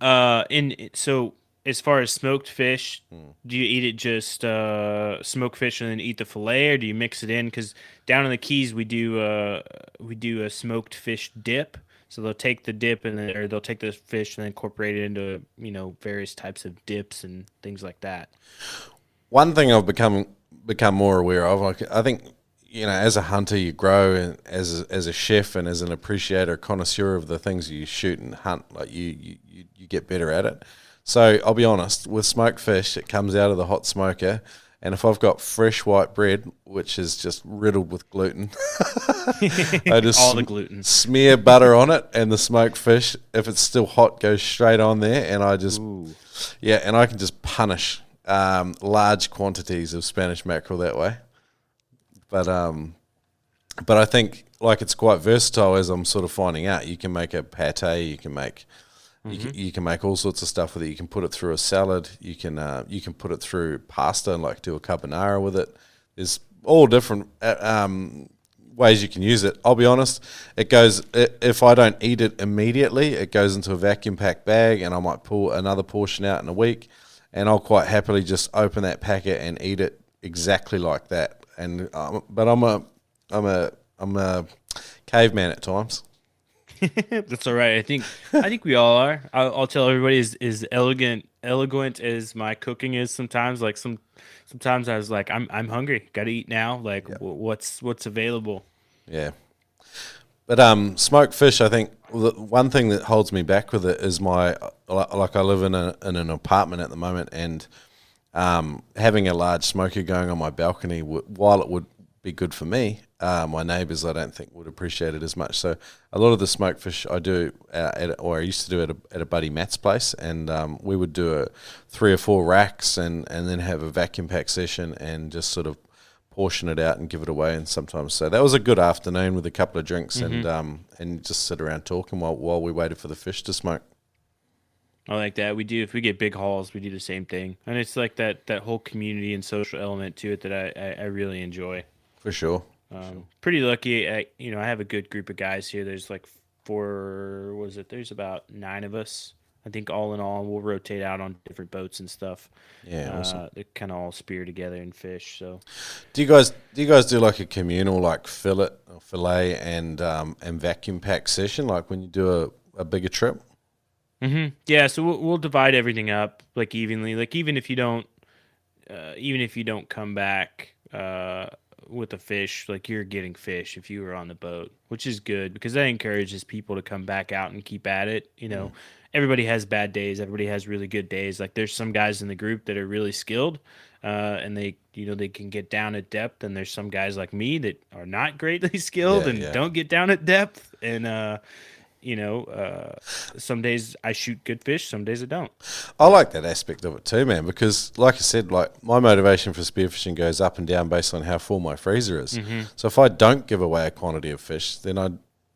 Uh, in so as far as smoked fish, do you eat it just uh, smoked fish and then eat the fillet, or do you mix it in? Because down in the Keys we do uh, we do a smoked fish dip. So they'll take the dip and then, or they'll take the fish and then incorporate it into you know various types of dips and things like that. one thing I've become become more aware of, I think you know, as a hunter, you grow and as a, as a chef and as an appreciator, connoisseur of the things you shoot and hunt. Like you, you, you, get better at it. So I'll be honest, with smoked fish, it comes out of the hot smoker. And if I've got fresh white bread, which is just riddled with gluten, I just All the gluten. smear butter on it, and the smoked fish, if it's still hot, goes straight on there, and I just yeah, and I can just punish um, large quantities of Spanish mackerel that way. But um, but I think like it's quite versatile as I'm sort of finding out. You can make a pate, you can make you, can, you can make all sorts of stuff with it. You can put it through a salad. You can uh, you can put it through pasta and like do a carbonara with it. There's all different uh, um, ways you can use it. I'll be honest, it goes if I don't eat it immediately, it goes into a vacuum packed bag, and I might pull another portion out in a week, and I'll quite happily just open that packet and eat it exactly like that. And um, but I'm a I'm a I'm a caveman at times. That's all right. I think I think we all are. I'll, I'll tell everybody is is elegant elegant as my cooking is sometimes. Like some sometimes I was like I'm I'm hungry. Got to eat now. Like wh- what's what's available. Yeah. But um, smoked fish, I think the one thing that holds me back with it is my like I live in a in an apartment at the moment, and um, having a large smoker going on my balcony, w- while it would be good for me, uh, my neighbours I don't think would appreciate it as much. So a lot of the smoked fish I do, uh, at, or I used to do at a, at a buddy Matt's place, and um, we would do a three or four racks, and and then have a vacuum pack session, and just sort of portion it out and give it away and sometimes. So that was a good afternoon with a couple of drinks and um and just sit around talking while while we waited for the fish to smoke I like that. We do if we get big hauls, we do the same thing, and it's like that that whole community and social element to it that I I, I really enjoy. for sure Um, Pretty lucky. I, you know, I have a good group of guys here. There's like four. Was it? There's about nine of us I think all in all, we'll rotate out on different boats and stuff. Yeah, awesome. Uh, they kind of all spear together and fish. So Do you guys do you guys do like a communal like fillet or fillet and um, and vacuum pack session like when you do a, a bigger trip? Hmm Yeah, so we'll, we'll divide everything up like evenly. Like even if you don't, uh, even if you don't come back uh, with a fish, like you're getting fish if you were on the boat, which is good because that encourages people to come back out and keep at it. You know, everybody has bad days. Everybody has really good days. Like there's some guys in the group that are really skilled, uh, and they you know they can get down at depth, and there's some guys like me that are not greatly skilled Yeah, and yeah. don't get down at depth, and uh, you know, uh, some days I shoot good fish, some days I don't. I like that aspect of it too, man, because like I said, like my motivation for spearfishing goes up and down based on how full my freezer is. Mm-hmm. So if I don't give away a quantity of fish, then I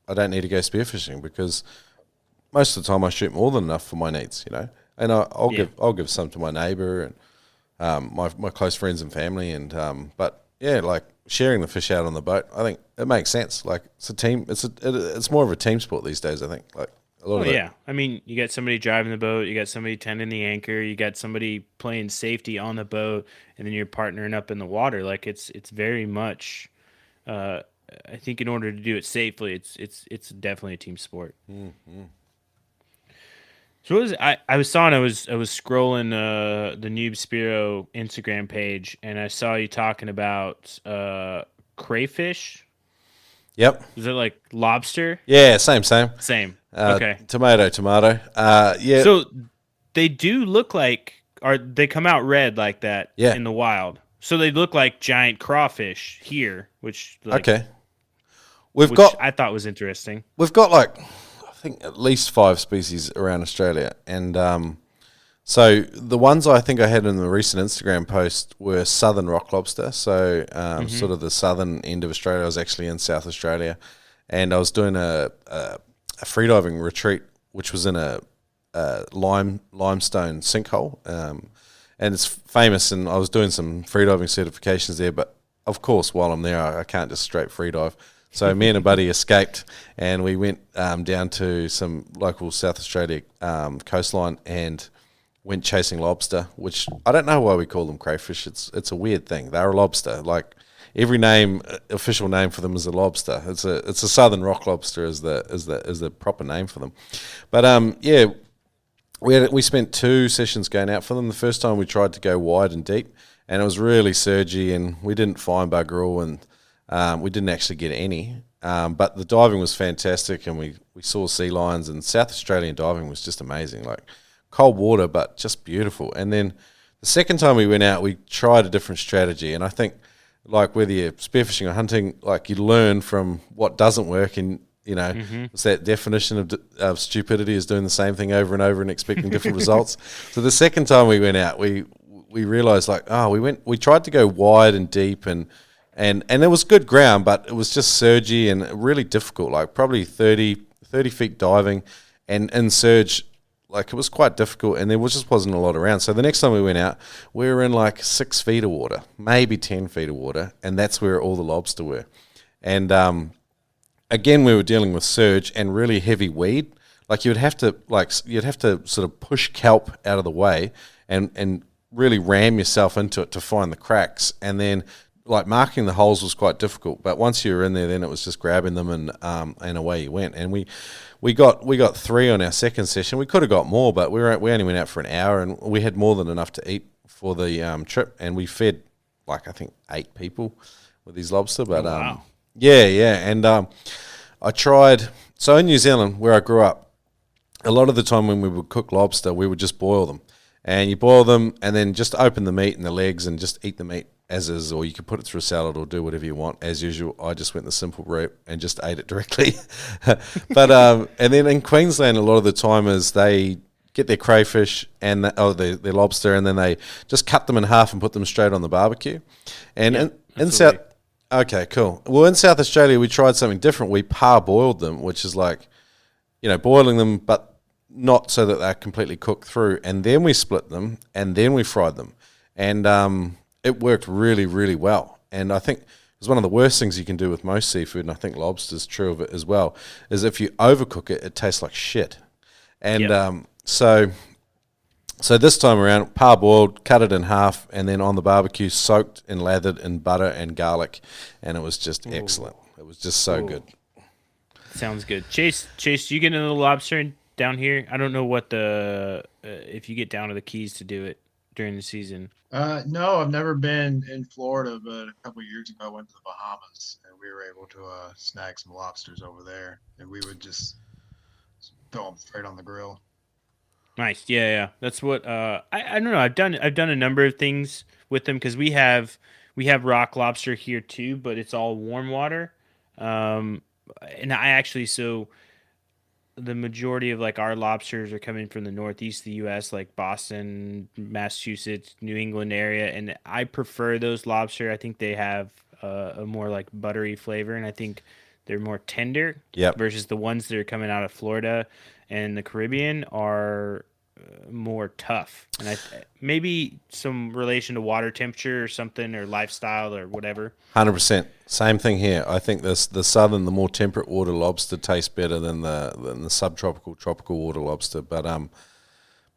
I don't need to go spearfishing because most of the time I shoot more than enough for my needs, you know. And I, I'll Yeah. give I'll give some to my neighbour and um, my my close friends and family, and um, but yeah, like sharing the fish out on the boat, I think it makes sense. Like it's a team, it's a it, it's more of a team sport these days. I think like a lot Oh of it. yeah, I mean, you got somebody driving the boat, you got somebody tending the anchor, you got somebody playing safety on the boat, and then you're partnering up in the water. Like it's it's very much. Uh, I think in order to do it safely, it's it's it's definitely a team sport. So what was I? I was saw I was I was scrolling uh, the Noob Spearo Instagram page, and I saw you talking about uh, crayfish. Yep. Is it like lobster? Yeah. Same. Same. Same. Uh, okay. Tomato, tomato. Uh, yeah. So they do look like are they come out red like that Yeah. in the wild. So they look like giant crawfish here, which like, okay. We've which got I thought was interesting. we've got like think at least five species around Australia, and um, so the ones I think I had in the recent Instagram post were southern rock lobster. So um, sort of the southern end of Australia. I was actually in South Australia, and I was doing a a, a freediving retreat, which was in a, a lime limestone sinkhole. Um, and it's famous. And I was doing some freediving certifications there, but of course, while I'm there, I, I can't just straight freedive. So me and a buddy escaped, and we went um, down to some local South Australia um, coastline and went chasing lobster. Which I don't know why we call them crayfish. It's it's a weird thing. They're a lobster. Like every name, uh, official name for them is a lobster. It's a it's a southern rock lobster is the is the is the proper name for them. But um yeah, we had, we spent two sessions going out for them. The first time we tried to go wide and deep, and it was really surgy, and we didn't find bugger all, and um, we didn't actually get any. Um, but the diving was fantastic, and we, we saw sea lions, and South Australian diving was just amazing. Like cold water, but just beautiful. And then the second time we went out, we tried a different strategy, and I think like whether you're spearfishing or hunting, like you learn from what doesn't work, and you know, it's that definition of, of stupidity is doing the same thing over and over and expecting different results. So the second time we went out, we we realized like, oh, we went, we tried to go wide and deep, and and and it was good ground, but it was just surgy and really difficult. Like probably 30, 30 feet diving, and in surge like it was quite difficult and there was just wasn't a lot around. So the next time we went out, we were in like six feet of water, maybe ten feet of water, and that's where all the lobster were. And um, again, we were dealing with surge and really heavy weed. Like you would have to like you'd have to sort of push kelp out of the way and and really ram yourself into it to find the cracks, and then like marking the holes was quite difficult. But once you were in there, then it was just grabbing them and um, and away you went. And we we got we got three on our second session. We could have got more, but we were we only went out for an hour, and we had more than enough to eat for the um, trip, and we fed like I think eight people with these lobster. But um, yeah, yeah, and um, I tried. So in New Zealand, where I grew up, a lot of the time when we would cook lobster, we would just boil them. And you boil them and then just open the meat and the legs and just eat the meat as is, or you could put it through a salad or do whatever you want. As usual, I just went the simple route and just ate it directly. but um, and then in Queensland, a lot of the time is they get their crayfish and the, oh their, their lobster, and then they just cut them in half and put them straight on the barbecue. And in, in South, okay, cool. Well, in South Australia, we tried something different. We parboiled them, which is like you know, boiling them, but not so that they're completely cooked through. And then we split them, and then we fried them, and um, it worked really, really well. And I think it's one of the worst things you can do with most seafood, and I think lobster's true of it as well. Is if you overcook it, it tastes like shit. And Yep. um, so so this time around, parboiled, cut it in half, and then on the barbecue, soaked and lathered in butter and garlic, and it was just excellent. It was just so good. Sounds good. Chase, Chase, you get into the lobster down here? I don't know what the uh, if you get down to the Keys to do it during the season. Uh, no, I've never been in Florida, but a couple years ago I went to the Bahamas and we were able to uh, snag some lobsters over there, and we would just throw them straight on the grill. Nice. Yeah, yeah. That's what uh I, I don't know. I've done I've done a number of things with them because we have we have rock lobster here too, but it's all warm water. Um and I actually so the majority of like our lobsters are coming from the northeast of the US, like Boston, Massachusetts, New England area, and I prefer those lobster. I think they have uh, a more like buttery flavor and I think they're more tender Yep. versus the ones that are coming out of Florida and the Caribbean are more tough. And I maybe some relation to water temperature or something or lifestyle or whatever. Hundred percent. Same thing here. I think this the southern, the more temperate water lobster tastes better than the than the subtropical tropical water lobster. But um,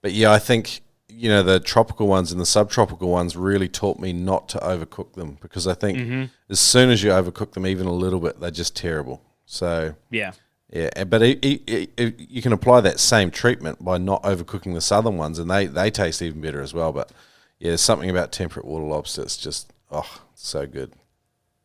but yeah, I think you know the tropical ones and the subtropical ones really taught me not to overcook them because I think as soon as you overcook them even a little bit, they're just terrible. So Yeah. Yeah, but it, it, it, you can apply that same treatment by not overcooking the southern ones, and they, they taste even better as well. But yeah, there's something about temperate water lobster. It's just oh, so good.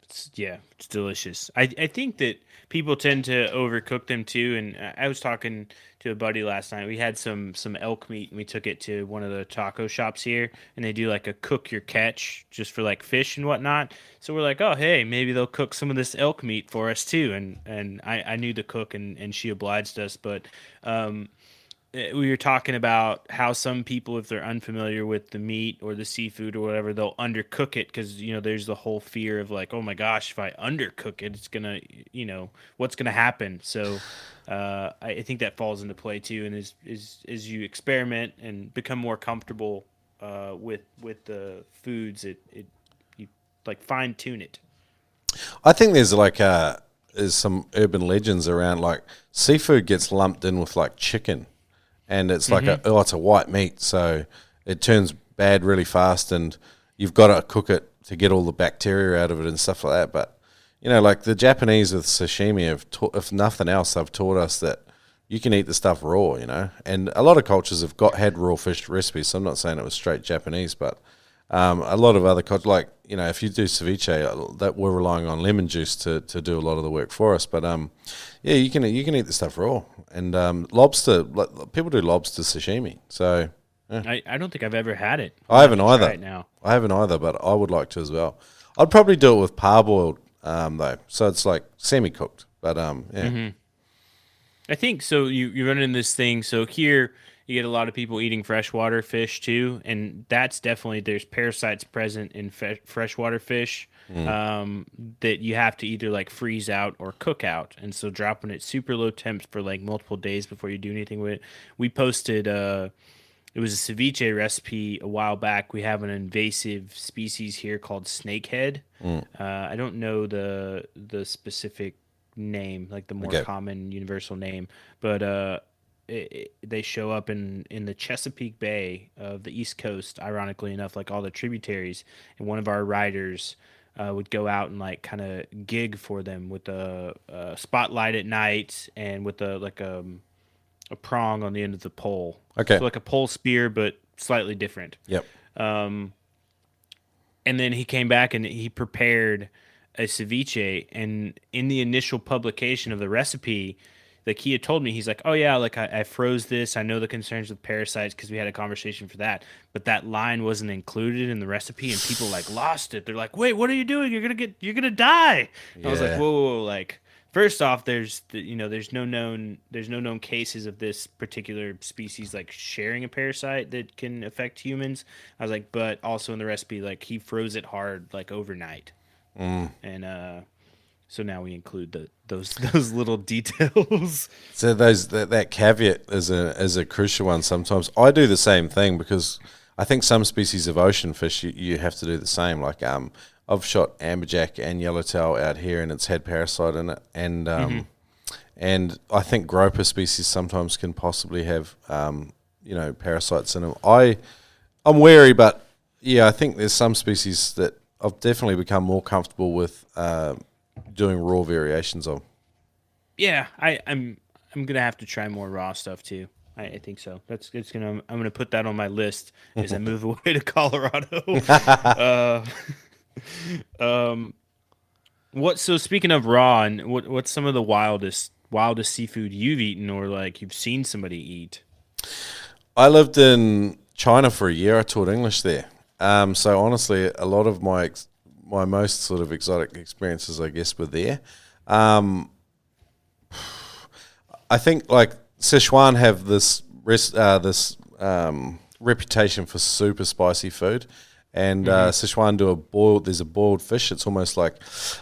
It's, yeah, it's delicious. I, I think that people tend to overcook them too. And I- was talking to a buddy last night. We had some some elk meat and we took it to one of the taco shops here, and they do like a cook your catch just for like fish and whatnot. So we're like, oh hey, maybe they'll cook some of this elk meat for us too. And and I, I knew the cook and and she obliged us, but um we were talking about how some people, if they're unfamiliar with the meat or the seafood or whatever, they'll undercook it because you know there's the whole fear of like, oh my gosh, if I undercook it, it's gonna, you know, what's gonna happen. So uh, I, think that falls into play too, and as as as you experiment and become more comfortable uh, with with the foods, it it you like fine tune it. I think there's like uh there's some urban legends around like seafood gets lumped in with like chicken, and it's like a oh it's a white meat, so it turns bad really fast, and you've got to cook it to get all the bacteria out of it and stuff like that. But you know, like the Japanese with sashimi have taught, if nothing else, they've taught us that you can eat the stuff raw, you know. And a lot of cultures have got had raw fish recipes. So I'm not saying it was straight Japanese, but um, a lot of other cultures, like you know, if you do ceviche, uh, that we're relying on lemon juice to, to do a lot of the work for us. But um, yeah, you can you can eat the stuff raw, and um, lobster. People do lobster sashimi, so I, I don't think I've ever had it. I haven't I'll have to try either. Right now. I haven't either, but I would like to as well. I'd probably do it with parboiled um, though, so it's like semi cooked. But um, yeah, Mm-hmm. I think so. You you run into this thing. So here you get a lot of people eating freshwater fish too, and that's definitely there's parasites present in fe- freshwater fish um, that you have to either like freeze out or cook out. And so dropping it super low temps for like multiple days before you do anything with it. We posted. Uh, it was a ceviche recipe a while back. We have an invasive species here called snakehead. Uh, I don't know the the specific name, like the more Okay. common universal name, but uh, it, it- they show up in in the Chesapeake Bay of the East Coast. Ironically enough, like all the tributaries, and one of our riders. Uh, would go out and like kind of gig for them with a, a spotlight at night and with a like um, a prong on the end of the pole. Okay. So like a pole spear, but slightly different. yep. Um, and then he came back and he prepared a ceviche. And in the initial publication of the recipe, like he had told me, he's like, "Oh yeah, like I, I froze this. I know the concerns with parasites because we had a conversation for that, but that line wasn't included in the recipe, and people like lost it. They're like, "Wait, what are you doing? You're gonna get, you're gonna die." I was like, "Whoa, whoa, whoa!" Like, first off, there's the, you know, there's no known, there's no known cases of this particular species like sharing a parasite that can affect humans. I was like, but also in the recipe, like he froze it hard, like overnight, and uh, so now we include the those those little details. So those that, that caveat is a is a crucial one. Sometimes I do the same thing because I think some species of ocean fish you, you have to do the same. Like um, I've shot amberjack and yellowtail out here, and it's had parasite in it, and um, and I think groper species sometimes can possibly have um, you know parasites in them. I I'm wary, but yeah, I think there's some species that I've definitely become more comfortable with uh, doing raw variations of. Yeah, I, I'm I'm gonna have to try more raw stuff too. I, I think so. That's it's gonna I'm gonna put that on my list as I move away to Colorado. uh, um, what? So speaking of raw, and what what's some of the wildest wildest seafood you've eaten or like you've seen somebody eat? I lived in China for a year. I taught English there. Um, so honestly, a lot of my ex- my most sort of exotic experiences, I guess, were there. Um, I think like Sichuan have this res- uh, this um, reputation for super spicy food, and uh, Sichuan do a boiled. There's a boiled fish. It's almost like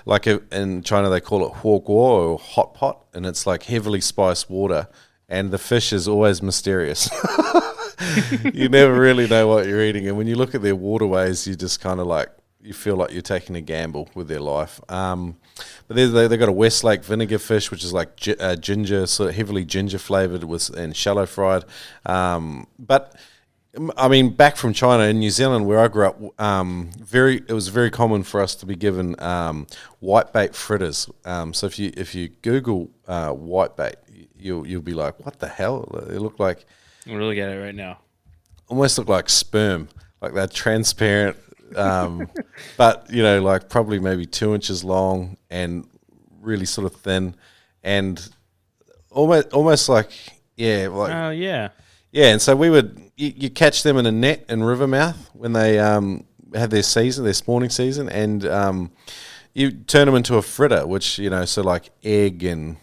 like a, in China they call it huo guo or hot pot, and it's like heavily spiced water, and the fish is always mysterious. you never really know what you're eating, and when you look at their waterways, you just kind of like you feel like you're taking a gamble with their life. Um, but they they got a Westlake vinegar fish, which is like gi- uh, ginger, sort of heavily ginger flavored with and shallow fried. Um, but I mean, back from China in New Zealand, where I grew up, um, very it was very common for us to be given um, whitebait fritters. Um, so if you if you Google uh, whitebait, you'll you'll be like, what the hell? They look like I'm look at it right now. almost look like sperm, like they're transparent, um, but you know, like probably maybe two inches long and really sort of thin, and almost almost like yeah, like Oh yeah. yeah. And so we would you, you catch them in a net in Rivermouth when they um, have their season, their spawning season, and um, you turn them into a fritter, which you know, so like egg and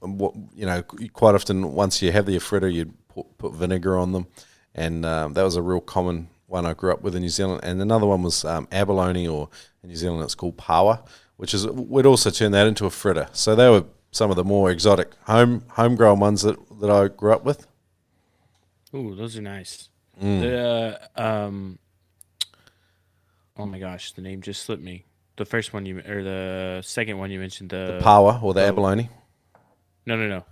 what you know, quite often once you have the fritter, you'd put, put vinegar on them, and um, that was a real common one I grew up with in New Zealand. And another one was um, abalone, or in New Zealand it's called paua, which is we'd also turn that into a fritter. So they were some of the more exotic home homegrown ones that that I grew up with. Ooh, those are nice. Mm. The uh, um, oh my gosh, the name just slipped me. The first one you or the second one you mentioned the, The paua or the abalone. no no no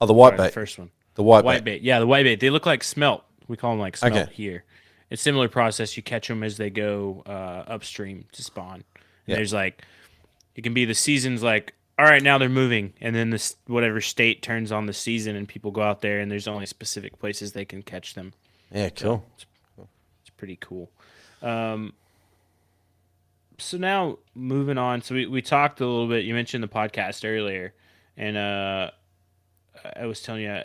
Oh, the Sorry, white the bait. first one The white, white bait. bait yeah the white bait they look like smelt we call them like smelt Okay. here it's similar process you catch them as they go uh, upstream to spawn and Yeah. there's like it can be the seasons like all right now they're moving and then this whatever state turns on the season and people go out there and there's only specific places they can catch them Yeah, cool. It's pretty cool. Um, so now moving on. So we, we talked a little bit. You mentioned the podcast earlier, and uh, I was telling you,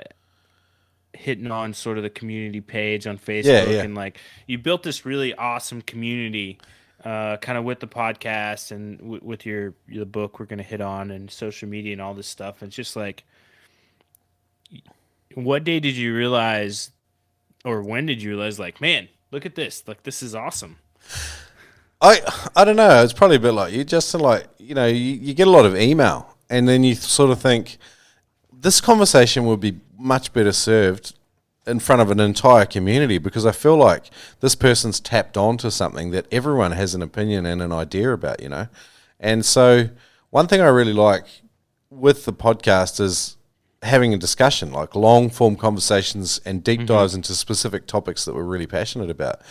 hitting on sort of the community page on Facebook, yeah. and like you built this really awesome community, uh, kind of with the podcast and w- with your the book we're gonna hit on and social media and all this stuff. It's just like, what day did you realize or when did you realize like man look at this like this is awesome I I don't know. It's probably a bit like you, just like you know, you, you get a lot of email, and then you sort of think this conversation would be much better served in front of an entire community because I feel like this person's tapped onto something that everyone has an opinion and an idea about, you know. And so, one thing I really like with the podcast is having a discussion, like long form conversations and deep mm-hmm. dives into specific topics that we're really passionate about.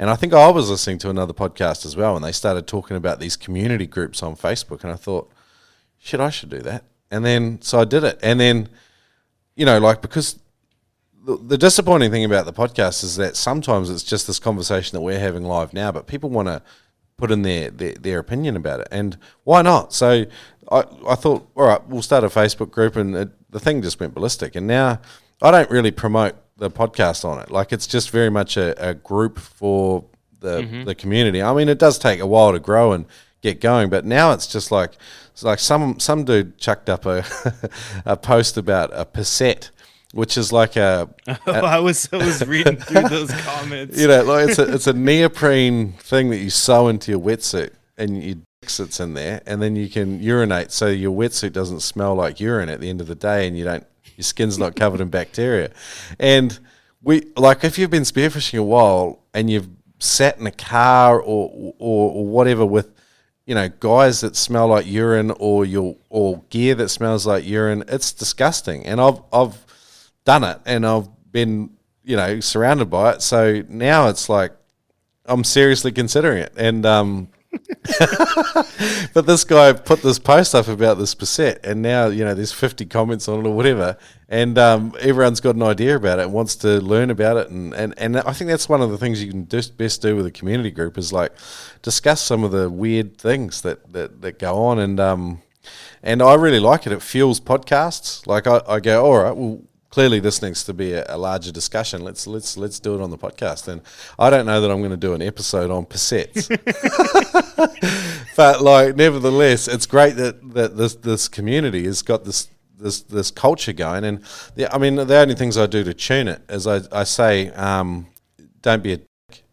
And I think I was listening to another podcast as well, and they started talking about these community groups on Facebook, and I thought, shit, I should do that. And then, so I did it. And then, you know, like, because the, the disappointing thing about the podcast is that sometimes it's just this conversation that we're having live now, but people want to put in their, their, their opinion about it. And why not? So I, I thought, all right, we'll start a Facebook group, and it, the thing just went ballistic. And now I don't really promote the podcast on it. Like it's just very much a, a group for the, mm-hmm. the community. I mean, it does take a while to grow and get going, but now it's just like it's like some some dude chucked up a a post about a pisset, which is like a i was i was reading through those comments. You know, like it's a it's a neoprene thing that you sew into your wetsuit, and your dick sits in there, and then you can urinate, so your wetsuit doesn't smell like urine at the end of the day, and you don't your skin's not covered in bacteria. And we like if you've been spearfishing a while and you've sat in a car or or, or whatever with you know guys that smell like urine or your or gear that smells like urine, it's disgusting. And I've I've done it, and I've been you know, surrounded by it. So now it's like I'm seriously considering it. And um, but this guy put this post up about this Passat, and now you know there's 50 comments on it or whatever, and um, everyone's got an idea about it and wants to learn about it, and, and, and I think that's one of the things you can do, best do with a community group is like discuss some of the weird things that that, that go on, and um, and I really like it. It fuels podcasts. Like I, I go, all right, well clearly this needs to be a, a, larger discussion. Let's let's let's do it on the podcast. And I don't know that I'm going to do an episode on Passats, but like nevertheless, it's great that that this this community has got this. This, this culture going and the, I mean the only things I do to tune it is I, I say um, don't be a dick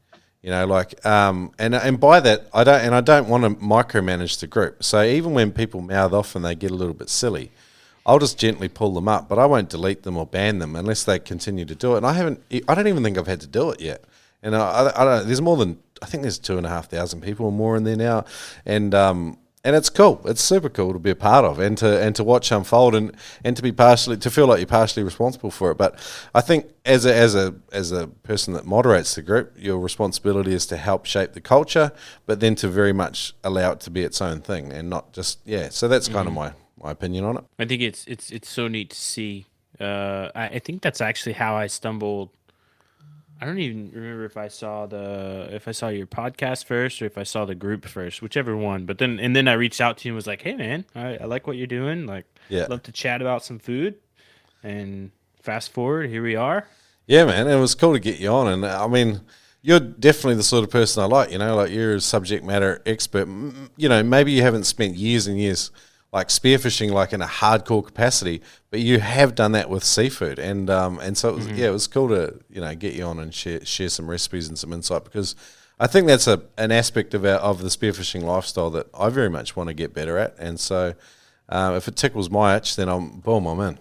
you know like um, and and by that I don't and I don't want to micromanage the group so even when people mouth off and they get a little bit silly I'll just gently pull them up, but I won't delete them or ban them unless they continue to do it. And I haven't, I don't even think I've had to do it yet. And I, I don't. There's more than I think there's two and a half thousand people or more in there now, and um, and it's cool. It's super cool to be a part of and to and to watch unfold and, and to be partially to feel like you're partially responsible for it. But I think as a as a as a person that moderates the group, your responsibility is to help shape the culture, but then to very much allow it to be its own thing and not just yeah. So that's mm-hmm. kind of my my opinion on it. I think it's it's it's so neat to see. Uh, I, I think that's actually how I stumbled. I don't even remember if I saw the if I saw your podcast first or if I saw the group first, whichever one. But then and then I reached out to you and was like, "Hey man, I, I like what you're doing. Like, yeah, love to chat about some food." And fast forward, here we are. Yeah, man, it was cool to get you on, and uh, I mean, you're definitely the sort of person I like. You know, like you're a subject matter expert. You know, maybe you haven't spent years and years like spearfishing like in a hardcore capacity, but you have done that with seafood, and um, and so it was, mm-hmm. yeah, it was cool to you know get you on and share share some recipes and some insight because I think that's a an aspect of our, of the spearfishing lifestyle that I very much want to get better at, and so uh, if it tickles my itch, then I'm boom, I'm in.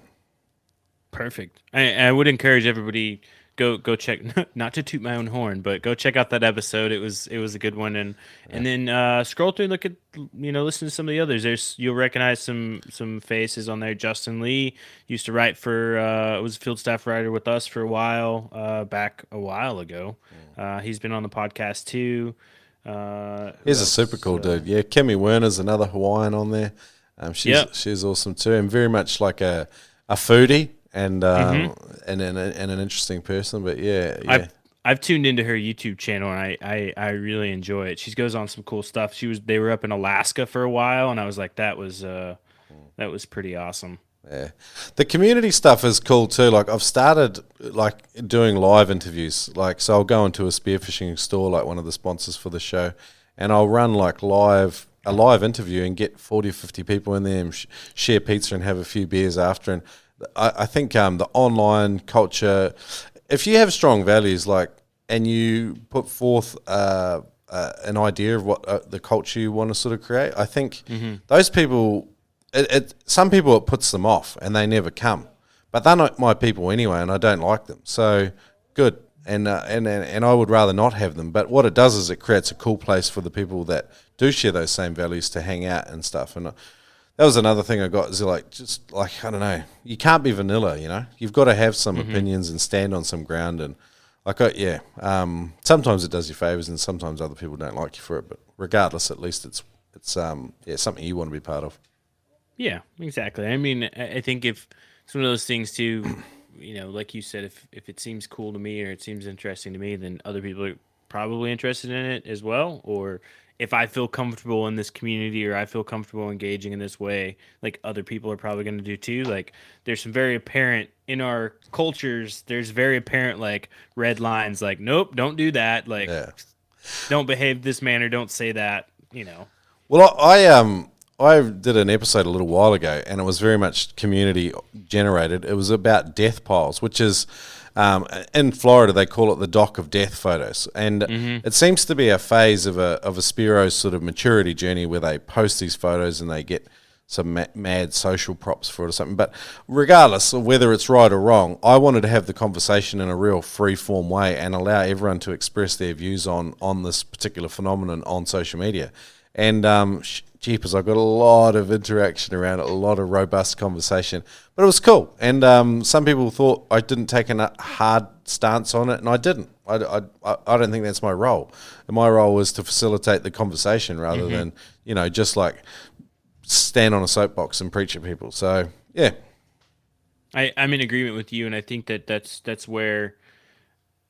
Perfect. I, I would encourage everybody go go check not to toot my own horn, but go check out that episode. It was it was a good one, and yeah. and then uh, scroll through and look at you know listen to some of the others. There's you'll recognize some some faces on there. Justin Lee used to write for uh, was a field staff writer with us for a while uh, back a while ago. Uh, he's been on the podcast too. Uh, he's a super cool dude. Yeah, Kimi Werner's another Hawaiian on there. Um, she's yep. she's awesome too, and very much like a a foodie and um, mm-hmm. and, and and an interesting person. But yeah, yeah. I've, I've tuned into her YouTube channel and I, I, I really enjoy it. She goes on some cool stuff. She was they were up in Alaska for a while, and I was like, that was uh, that was pretty awesome. Yeah, the community stuff is cool too. Like I've started like doing live interviews. Like so, I'll go into a spearfishing store, like one of the sponsors for the show, and I'll run like live a live interview and get 40 or 50 people in there and sh- share pizza and have a few beers after and I, I think um, the online culture, if you have strong values like, and you put forth uh, uh, an idea of what uh, the culture you want to sort of create, I think mm-hmm. those people, it, it, some people it puts them off and they never come, but they're not my people anyway, and I don't like them. So good, and uh, and and I would rather not have them. But what it does is it creates a cool place for the people that do share those same values to hang out and stuff. And that was another thing I got is like just like I don't know, you can't be vanilla, you know. You've got to have some mm-hmm. opinions and stand on some ground and like I, yeah, um, sometimes it does you favors and sometimes other people don't like you for it, but regardless, at least it's it's um yeah something you want to be part of. Yeah, exactly. I mean, I think if it's one of those things too, you know, like you said, if if it seems cool to me or it seems interesting to me, then other people are probably interested in it as well, or if I feel comfortable in this community or I feel comfortable engaging in this way, like other people are probably going to do too. Like there's some very apparent in our cultures, there's very apparent like red lines like nope, don't do that. Like yeah. don't behave this manner, don't say that, you know. Well, I um I did an episode a little while ago and it was very much community generated. It was about death piles, which is um, in Florida, they call it the dock of death photos, and mm-hmm. it seems to be a phase of a of a Spearo's sort of maturity journey where they post these photos and they get some ma- mad social props for it or something. But regardless of whether it's right or wrong, I wanted to have the conversation in a real free form way and allow everyone to express their views on on this particular phenomenon on social media. And um, jeepers, I got a lot of interaction around it, a lot of robust conversation. But it was cool, and um, some people thought I didn't take a hard stance on it, and I didn't. I, I, I don't think that's my role. My role was to facilitate the conversation rather mm-hmm. than you know just like stand on a soapbox and preach at people. So yeah, I, I'm in agreement with you, and I think that that's that's where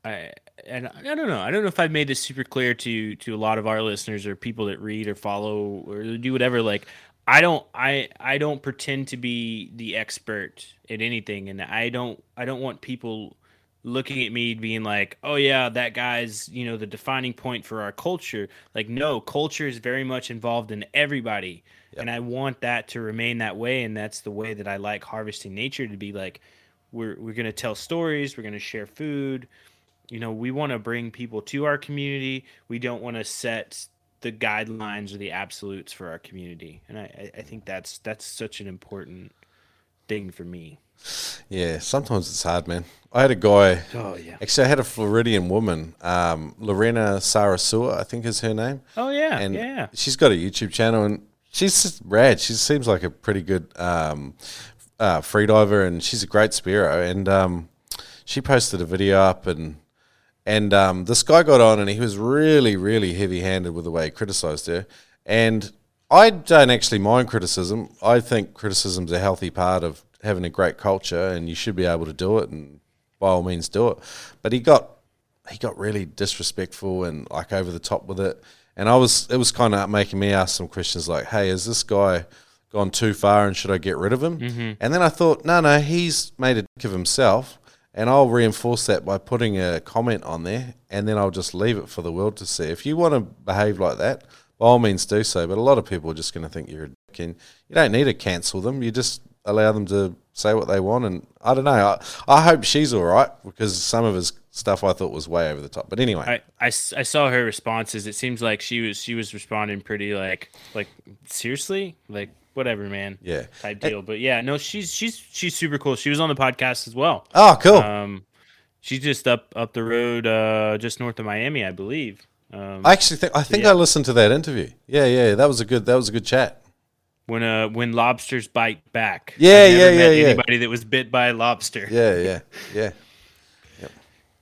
I and I don't know. I don't know if I've made this super clear to to a lot of our listeners or people that read or follow or do whatever. Like, I don't I I don't pretend to be the expert at anything, and I don't I don't want people looking at me being like, "Oh yeah, that guy's you know the defining point for our culture." Like, no, culture is very much involved in everybody, yep. and I want that to remain that way, and that's the way that I like harvesting nature to be like. We're we're gonna tell stories. We're gonna share food you know, we want to bring people to our community. We don't want to set the guidelines or the absolutes for our community, and I, I think that's that's such an important thing for me. Yeah, sometimes it's hard, man. I had a guy. Oh yeah. Actually, I had a Floridian woman, um, Lorena Sarasua, I think is her name. Oh yeah, and yeah. She's got a YouTube channel, and she's rad. She seems like a pretty good um, uh, freediver, and she's a great spearo. And um, she posted a video up, and and um, this guy got on and he was really, really heavy handed with the way he criticized her. And I don't actually mind criticism. I think criticism's a healthy part of having a great culture and you should be able to do it and by all means do it. But he got he got really disrespectful and like over the top with it. And I was it was kind of making me ask some questions like, "Hey, is this guy gone too far and should I get rid of him?" Mm-hmm. And then I thought, "No, no, he's made a dick of himself." And I'll reinforce that by putting a comment on there, and then I'll just leave it for the world to see. If you want to behave like that, by all means do so. But a lot of people are just going to think you're a dick, and you don't need to cancel them. You just allow them to say what they want. And I don't know. I, I hope she's all right because some of his stuff I thought was way over the top. But anyway, I, I, I saw her responses. It seems like she was she was responding pretty like like seriously like whatever, man. Yeah, type deal. but yeah, no, she's she's she's super cool. She was on the podcast as well. Oh, cool. Um, she's just up up the road, uh, just north of Miami, I believe. Um, I actually think I think yeah. I listened to that interview. Yeah, yeah, that was a good that was a good chat. When uh when lobsters bite back. Yeah, yeah, yeah, yeah. Anybody that was bit by a lobster. Yeah, yeah, yeah.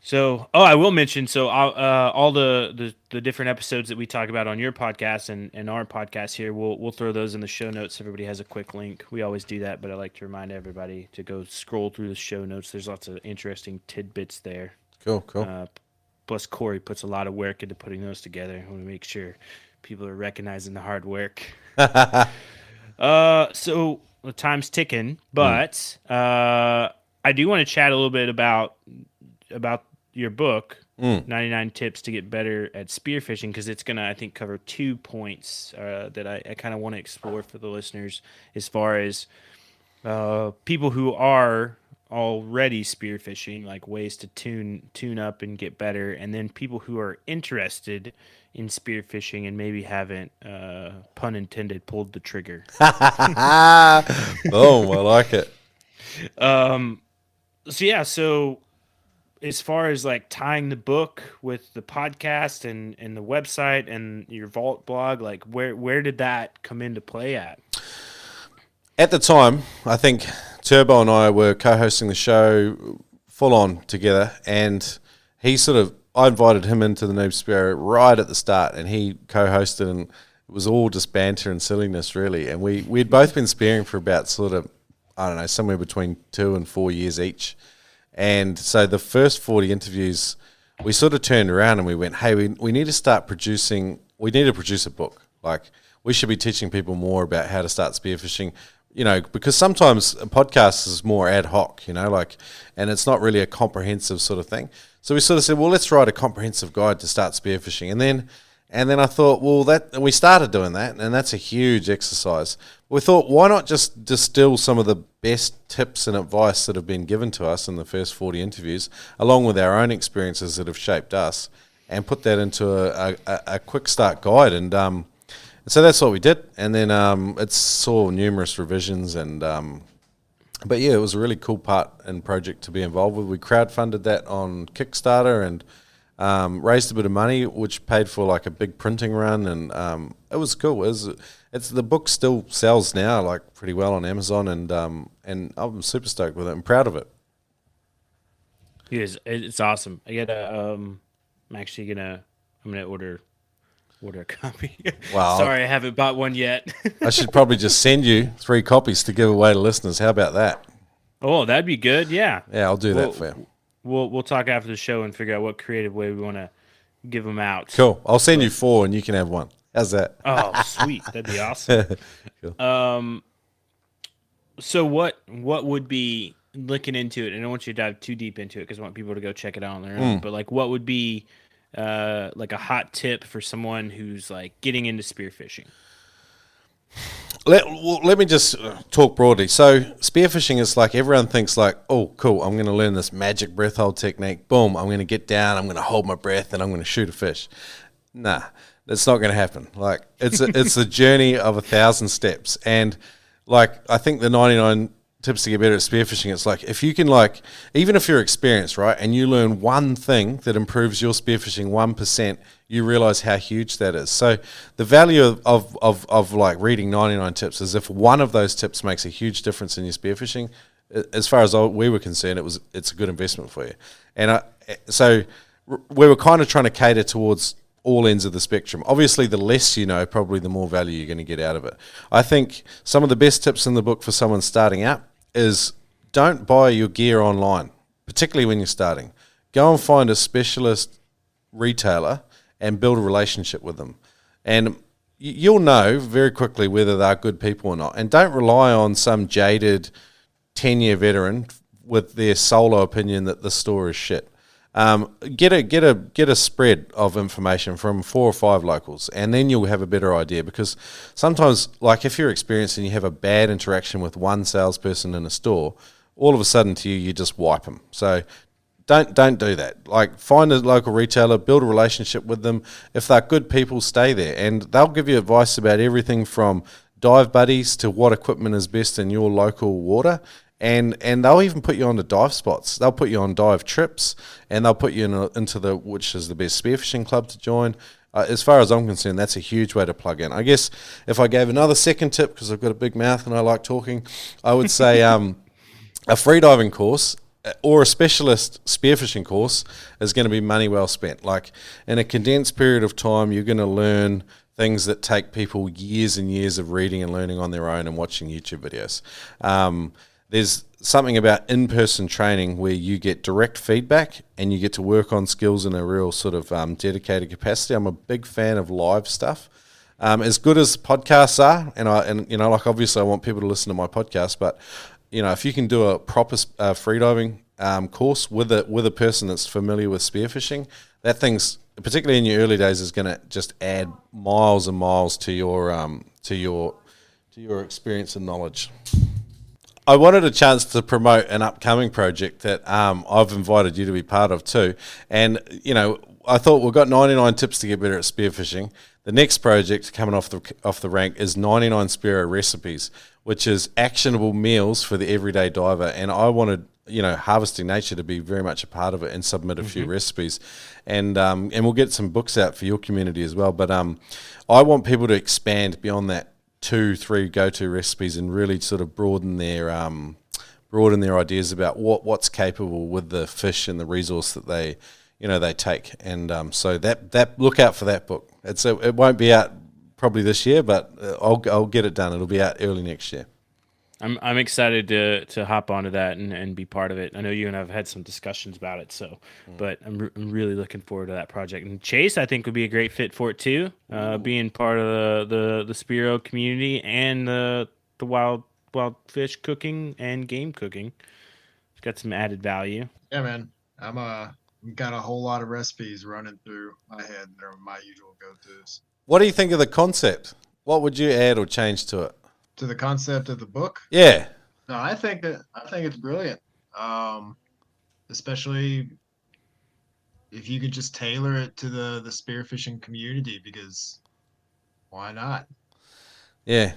So, oh, I will mention so uh, all the, the the different episodes that we talk about on your podcast and, and our podcast here, we'll we'll throw those in the show notes. Everybody has a quick link. We always do that, but I like to remind everybody to go scroll through the show notes. There's lots of interesting tidbits there. Cool, cool. Uh, plus, Corey puts a lot of work into putting those together. I want to make sure people are recognizing the hard work. uh, so the time's ticking, but mm. uh, I do want to chat a little bit about about your book, mm. 99 Tips to Get Better at Spearfishing, because it's going to, I think, cover two points uh, that I, I kind of want to explore for the listeners as far as uh, people who are already spearfishing, like ways to tune tune up and get better, and then people who are interested in spearfishing and maybe haven't, uh, pun intended, pulled the trigger. oh, I like it. Um, so yeah, so as far as like tying the book with the podcast and and the website and your vault blog like where where did that come into play at? At the time i think turbo and i were co-hosting the show full on together and he sort of i invited him into the Noob Spearo right at the start and he co-hosted and it was all just banter and silliness really. And we we'd both been spearing for about sort of i don't know somewhere between two and four years each and so the first 40 interviews, we sort of turned around and we went, hey, we, we need to start producing, we need to produce a book. Like, we should be teaching people more about how to start spearfishing, you know, because sometimes a podcast is more ad hoc, you know, like, and it's not really a comprehensive sort of thing. So we sort of said, well, let's write a comprehensive guide to start spearfishing. And then, and then I thought, well, that, and we started doing that, and that's a huge exercise we thought, why not just distill some of the best tips and advice that have been given to us in the first 40 interviews, along with our own experiences that have shaped us, and put that into a, a, a quick start guide. And, um, so that's what we did. And then um, it saw numerous revisions. And um, but yeah, it was a really cool part and project to be involved with. We crowdfunded that on Kickstarter and Um, raised a bit of money, which paid for like a big printing run, and um, it was cool. It was, it's the book still sells now like pretty well on Amazon, and um, and I'm super stoked with it. I'm proud of it. It is. It's awesome. I get a. Um, I'm actually gonna. I'm gonna order. Order a copy. Wow. Sorry, I haven't bought one yet. I should probably just send you three copies to give away to listeners. How about that? oh, that'd be good. Yeah. Yeah, I'll do Well, that for you. We'll we'll talk after the show and figure out what creative way we want to give them out. Cool. I'll send you four, and you can have one. How's that? Oh, sweet. That'd be awesome. Um, so what what would be looking into it? And I don't want you to dive too deep into it because I want people to go check it out on their own. But like, what would be uh like a hot tip for someone who's like getting into spearfishing? Let, well, let me just uh, talk broadly. So, spearfishing is like everyone thinks like, oh, cool, I'm going to learn this magic breath hold technique. Boom, I'm going to get down, I'm going to hold my breath, and I'm going to shoot a fish. Nah, that's not going to happen. Like it's a, it's the journey of a thousand steps, and like I think the 99 tips to get better at spearfishing. It's like if you can like even if you're experienced, right, and you learn one thing that improves your spearfishing one percent, you realize how huge that is. So the value of, of, of, like reading 99 tips is if one of those tips makes a huge difference in your spearfishing, as far as we were concerned, it was it's a good investment for you. And I, eh, so we were kind of trying to cater towards all ends of the spectrum. Obviously, the less you know, probably the more value you're going to get out of it. I think some of the best tips in the book for someone starting out is don't buy your gear online, particularly when you're starting. Go and find a specialist retailer and build a relationship with them. And you'll know very quickly whether they're good people or not. And don't rely on some jaded 10 year veteran with their solo opinion that the store is shit. Um, get a get a get a spread of information from four or five locals, and then you'll have a better idea. Because sometimes, like if you're experienced and you have a bad interaction with one salesperson in a store, all of a sudden to you you just wipe them. So don't don't do that. Like find a local retailer, build a relationship with them. If they're good people, stay there, and they'll give you advice about everything from dive buddies to what equipment is best in your local water. And and they'll even put you on the dive spots. They'll put you on dive trips, and they'll put you in a, into the which is the best spearfishing club to join. Uh, as far as I'm concerned, that's a huge way to plug in. I guess if I gave another second tip, because I've got a big mouth and I like talking, I would say um, a freediving course uh, or a specialist spearfishing course is going to be money well spent. Like in a condensed period of time, you're going to learn things that take people years and years of reading and learning on their own and watching YouTube videos. Um, there's something about in-person training where you get direct feedback and you get to work on skills in a real sort of um, dedicated capacity. I'm a big fan of live stuff. Um, as good as podcasts are, and I and you know, like obviously, I want people to listen to my podcast, but you know, if you can do a proper uh, freediving um, course with a with a person that's familiar with spearfishing, that thing's particularly in your early days is going to just add miles and miles to your um, to your to your experience and knowledge. I wanted a chance to promote an upcoming project that um, I've invited you to be part of too. And, you know, I thought we've got 99 tips to get better at spearfishing. The next project coming off the off the rank is 99 Spearo recipes, which is actionable meals for the everyday diver. And I wanted, you know, Harvesting Nature to be very much a part of it and submit a few recipes. And um, and we'll get some books out for your community as well. But um, I want people to expand beyond that two, three go-to recipes and really sort of broaden their um, broaden their ideas about what what's capable with the fish and the resource that they you know they take. And um, so that that look out for that book. It's a, it won't be out probably this year, but uh, I'll I'll get it done. It'll be out early next year. I'm I'm excited to to hop onto that and, and be part of it. I know you and I've had some discussions about it, so but I'm, re- I'm really looking forward to that project. And Chase, I think would be a great fit for it too, uh, being part of the the the Spearo community and the the wild wild fish cooking and game cooking. It's got some added value. Yeah, man. I'm uh got a whole lot of recipes running through my head. They're my usual go-tos. What do you think of the concept? What would you add or change to it? To the concept of the book, Yeah, no, I think that I think it's brilliant. Um, especially if you could just tailor it to the the spearfishing community, because why not? Yeah.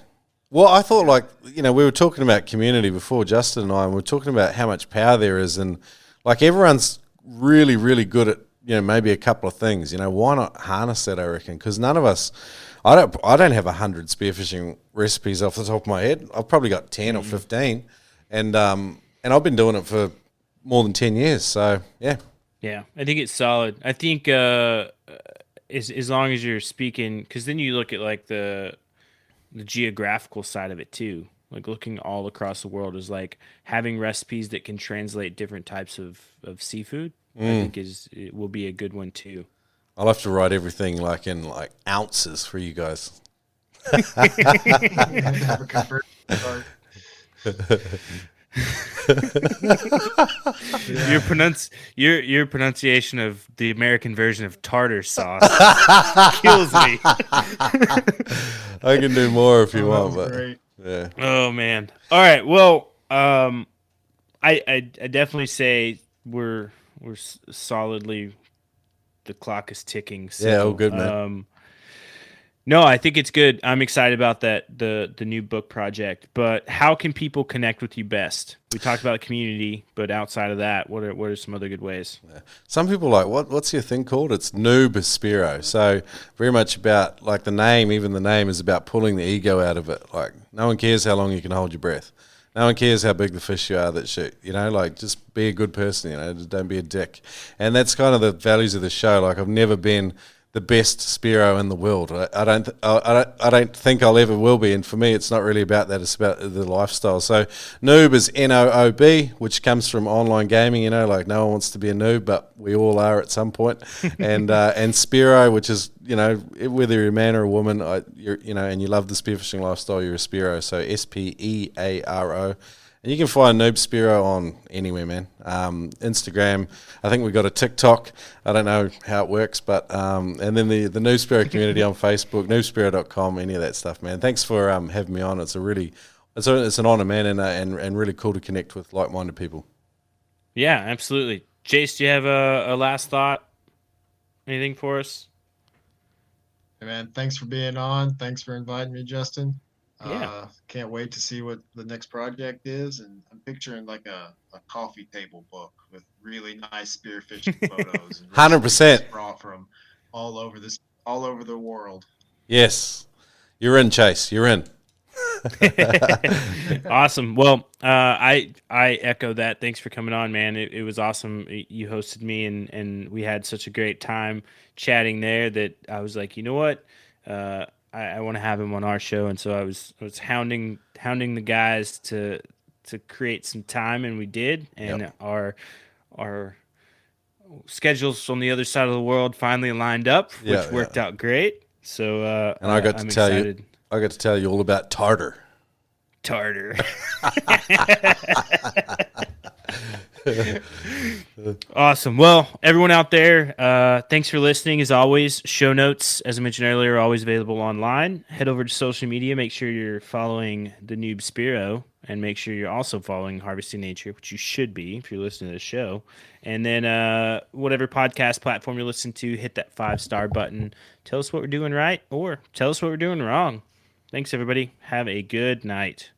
Well, I thought like you know we were talking about community before Justin and I, and we are talking about how much power there is, and like everyone's really really good at you know, maybe a couple of things. You know, why not harness that? I reckon because none of us. I don't. I don't have a hundred spearfishing recipes off the top of my head. I've probably got 10 or fifteen, and um, and I've been doing it for more than ten years. So yeah, Yeah, I think it's solid. I think uh, as as long as you're speaking, because then you look at like the the geographical side of it too. Like looking all across the world is like having recipes that can translate different types of of seafood. I think is it will be a good one too. I'll have to write everything like in like ounces for you guys. Have a conversion chart. Your pronounce your your pronunciation of the American version of tartar sauce kills me. I can do more if you Oh, want, but great. yeah. Oh man. All right. Well, um, I, I I definitely say we're we're solidly the clock is ticking. Yeah, oh, good, man. Um, no, I think it's good. I'm excited about that the the new book project. But how can people connect with you best? We talked about community, but outside of that, what are what are some other good ways? Some people are like, what? What's your thing called? It's Noob Spearo. So very much about like the name. Even the name is about pulling the ego out of it. Like no one cares how long you can hold your breath. No one cares how big the fish you are that shoot. You know, like just be a good person. You know, don't be a dick. And that's kind of the values of the show. Like I've never been the best Spearo in the world. I, I don't. th- I, I don't. I don't think I'll ever will be. And for me, it's not really about that. It's about the lifestyle. So noob is N O O B, which comes from online gaming. You know, like no one wants to be a noob, but we all are at some point. and uh, and Spearo, which is you know whether you're a man or a woman, I, you're you know, and you love the spearfishing lifestyle, you're a Spearo. So S P E A R O. And you can find Noob Spearo on anywhere, man. Um, Instagram. I think we've got a TikTok. I don't know how it works, but um, and then the the Noob Spearo community on Facebook, noobspearo.com, any of that stuff, man. Thanks for um, having me on. It's a really it's a, it's an honor, man, and, uh, and and really cool to connect with like minded people. Yeah, absolutely. Jace, do you have a, a last thought? Anything for us? Hey, man, thanks for being on. Thanks for inviting me, Justin. Yeah. Uh, can't wait to see what the next project is, and I'm picturing like a, a coffee table book with really nice spearfishing photos. 100%. recipes brought from all over this, all over the world. Yes, you're in, Chase. You're in. awesome. Well, uh, I I echo that. Thanks for coming on, man. It, it was awesome. You hosted me, and and we had such a great time chatting there that I was like, you know what, uh, I, I want to have him on our show, and so I was I was hounding hounding the guys to to create some time, and we did, and our our schedules on the other side of the world finally lined up, which Yeah, worked out great. So, uh, And I got to I'm tell excited. you, I got to tell you all about tartar. tartar. awesome. Well, everyone out there, uh, thanks for listening. As always, show notes, as I mentioned earlier, are always available online. Head over to social media. Make sure you're following the Noob Spearo, and make sure you're also following Harvesting Nature, which you should be if you're listening to the show. And then, uh, whatever podcast platform you're listening to, hit that five star button. Tell us what we're doing right, or tell us what we're doing wrong. Thanks, everybody. Have a good night.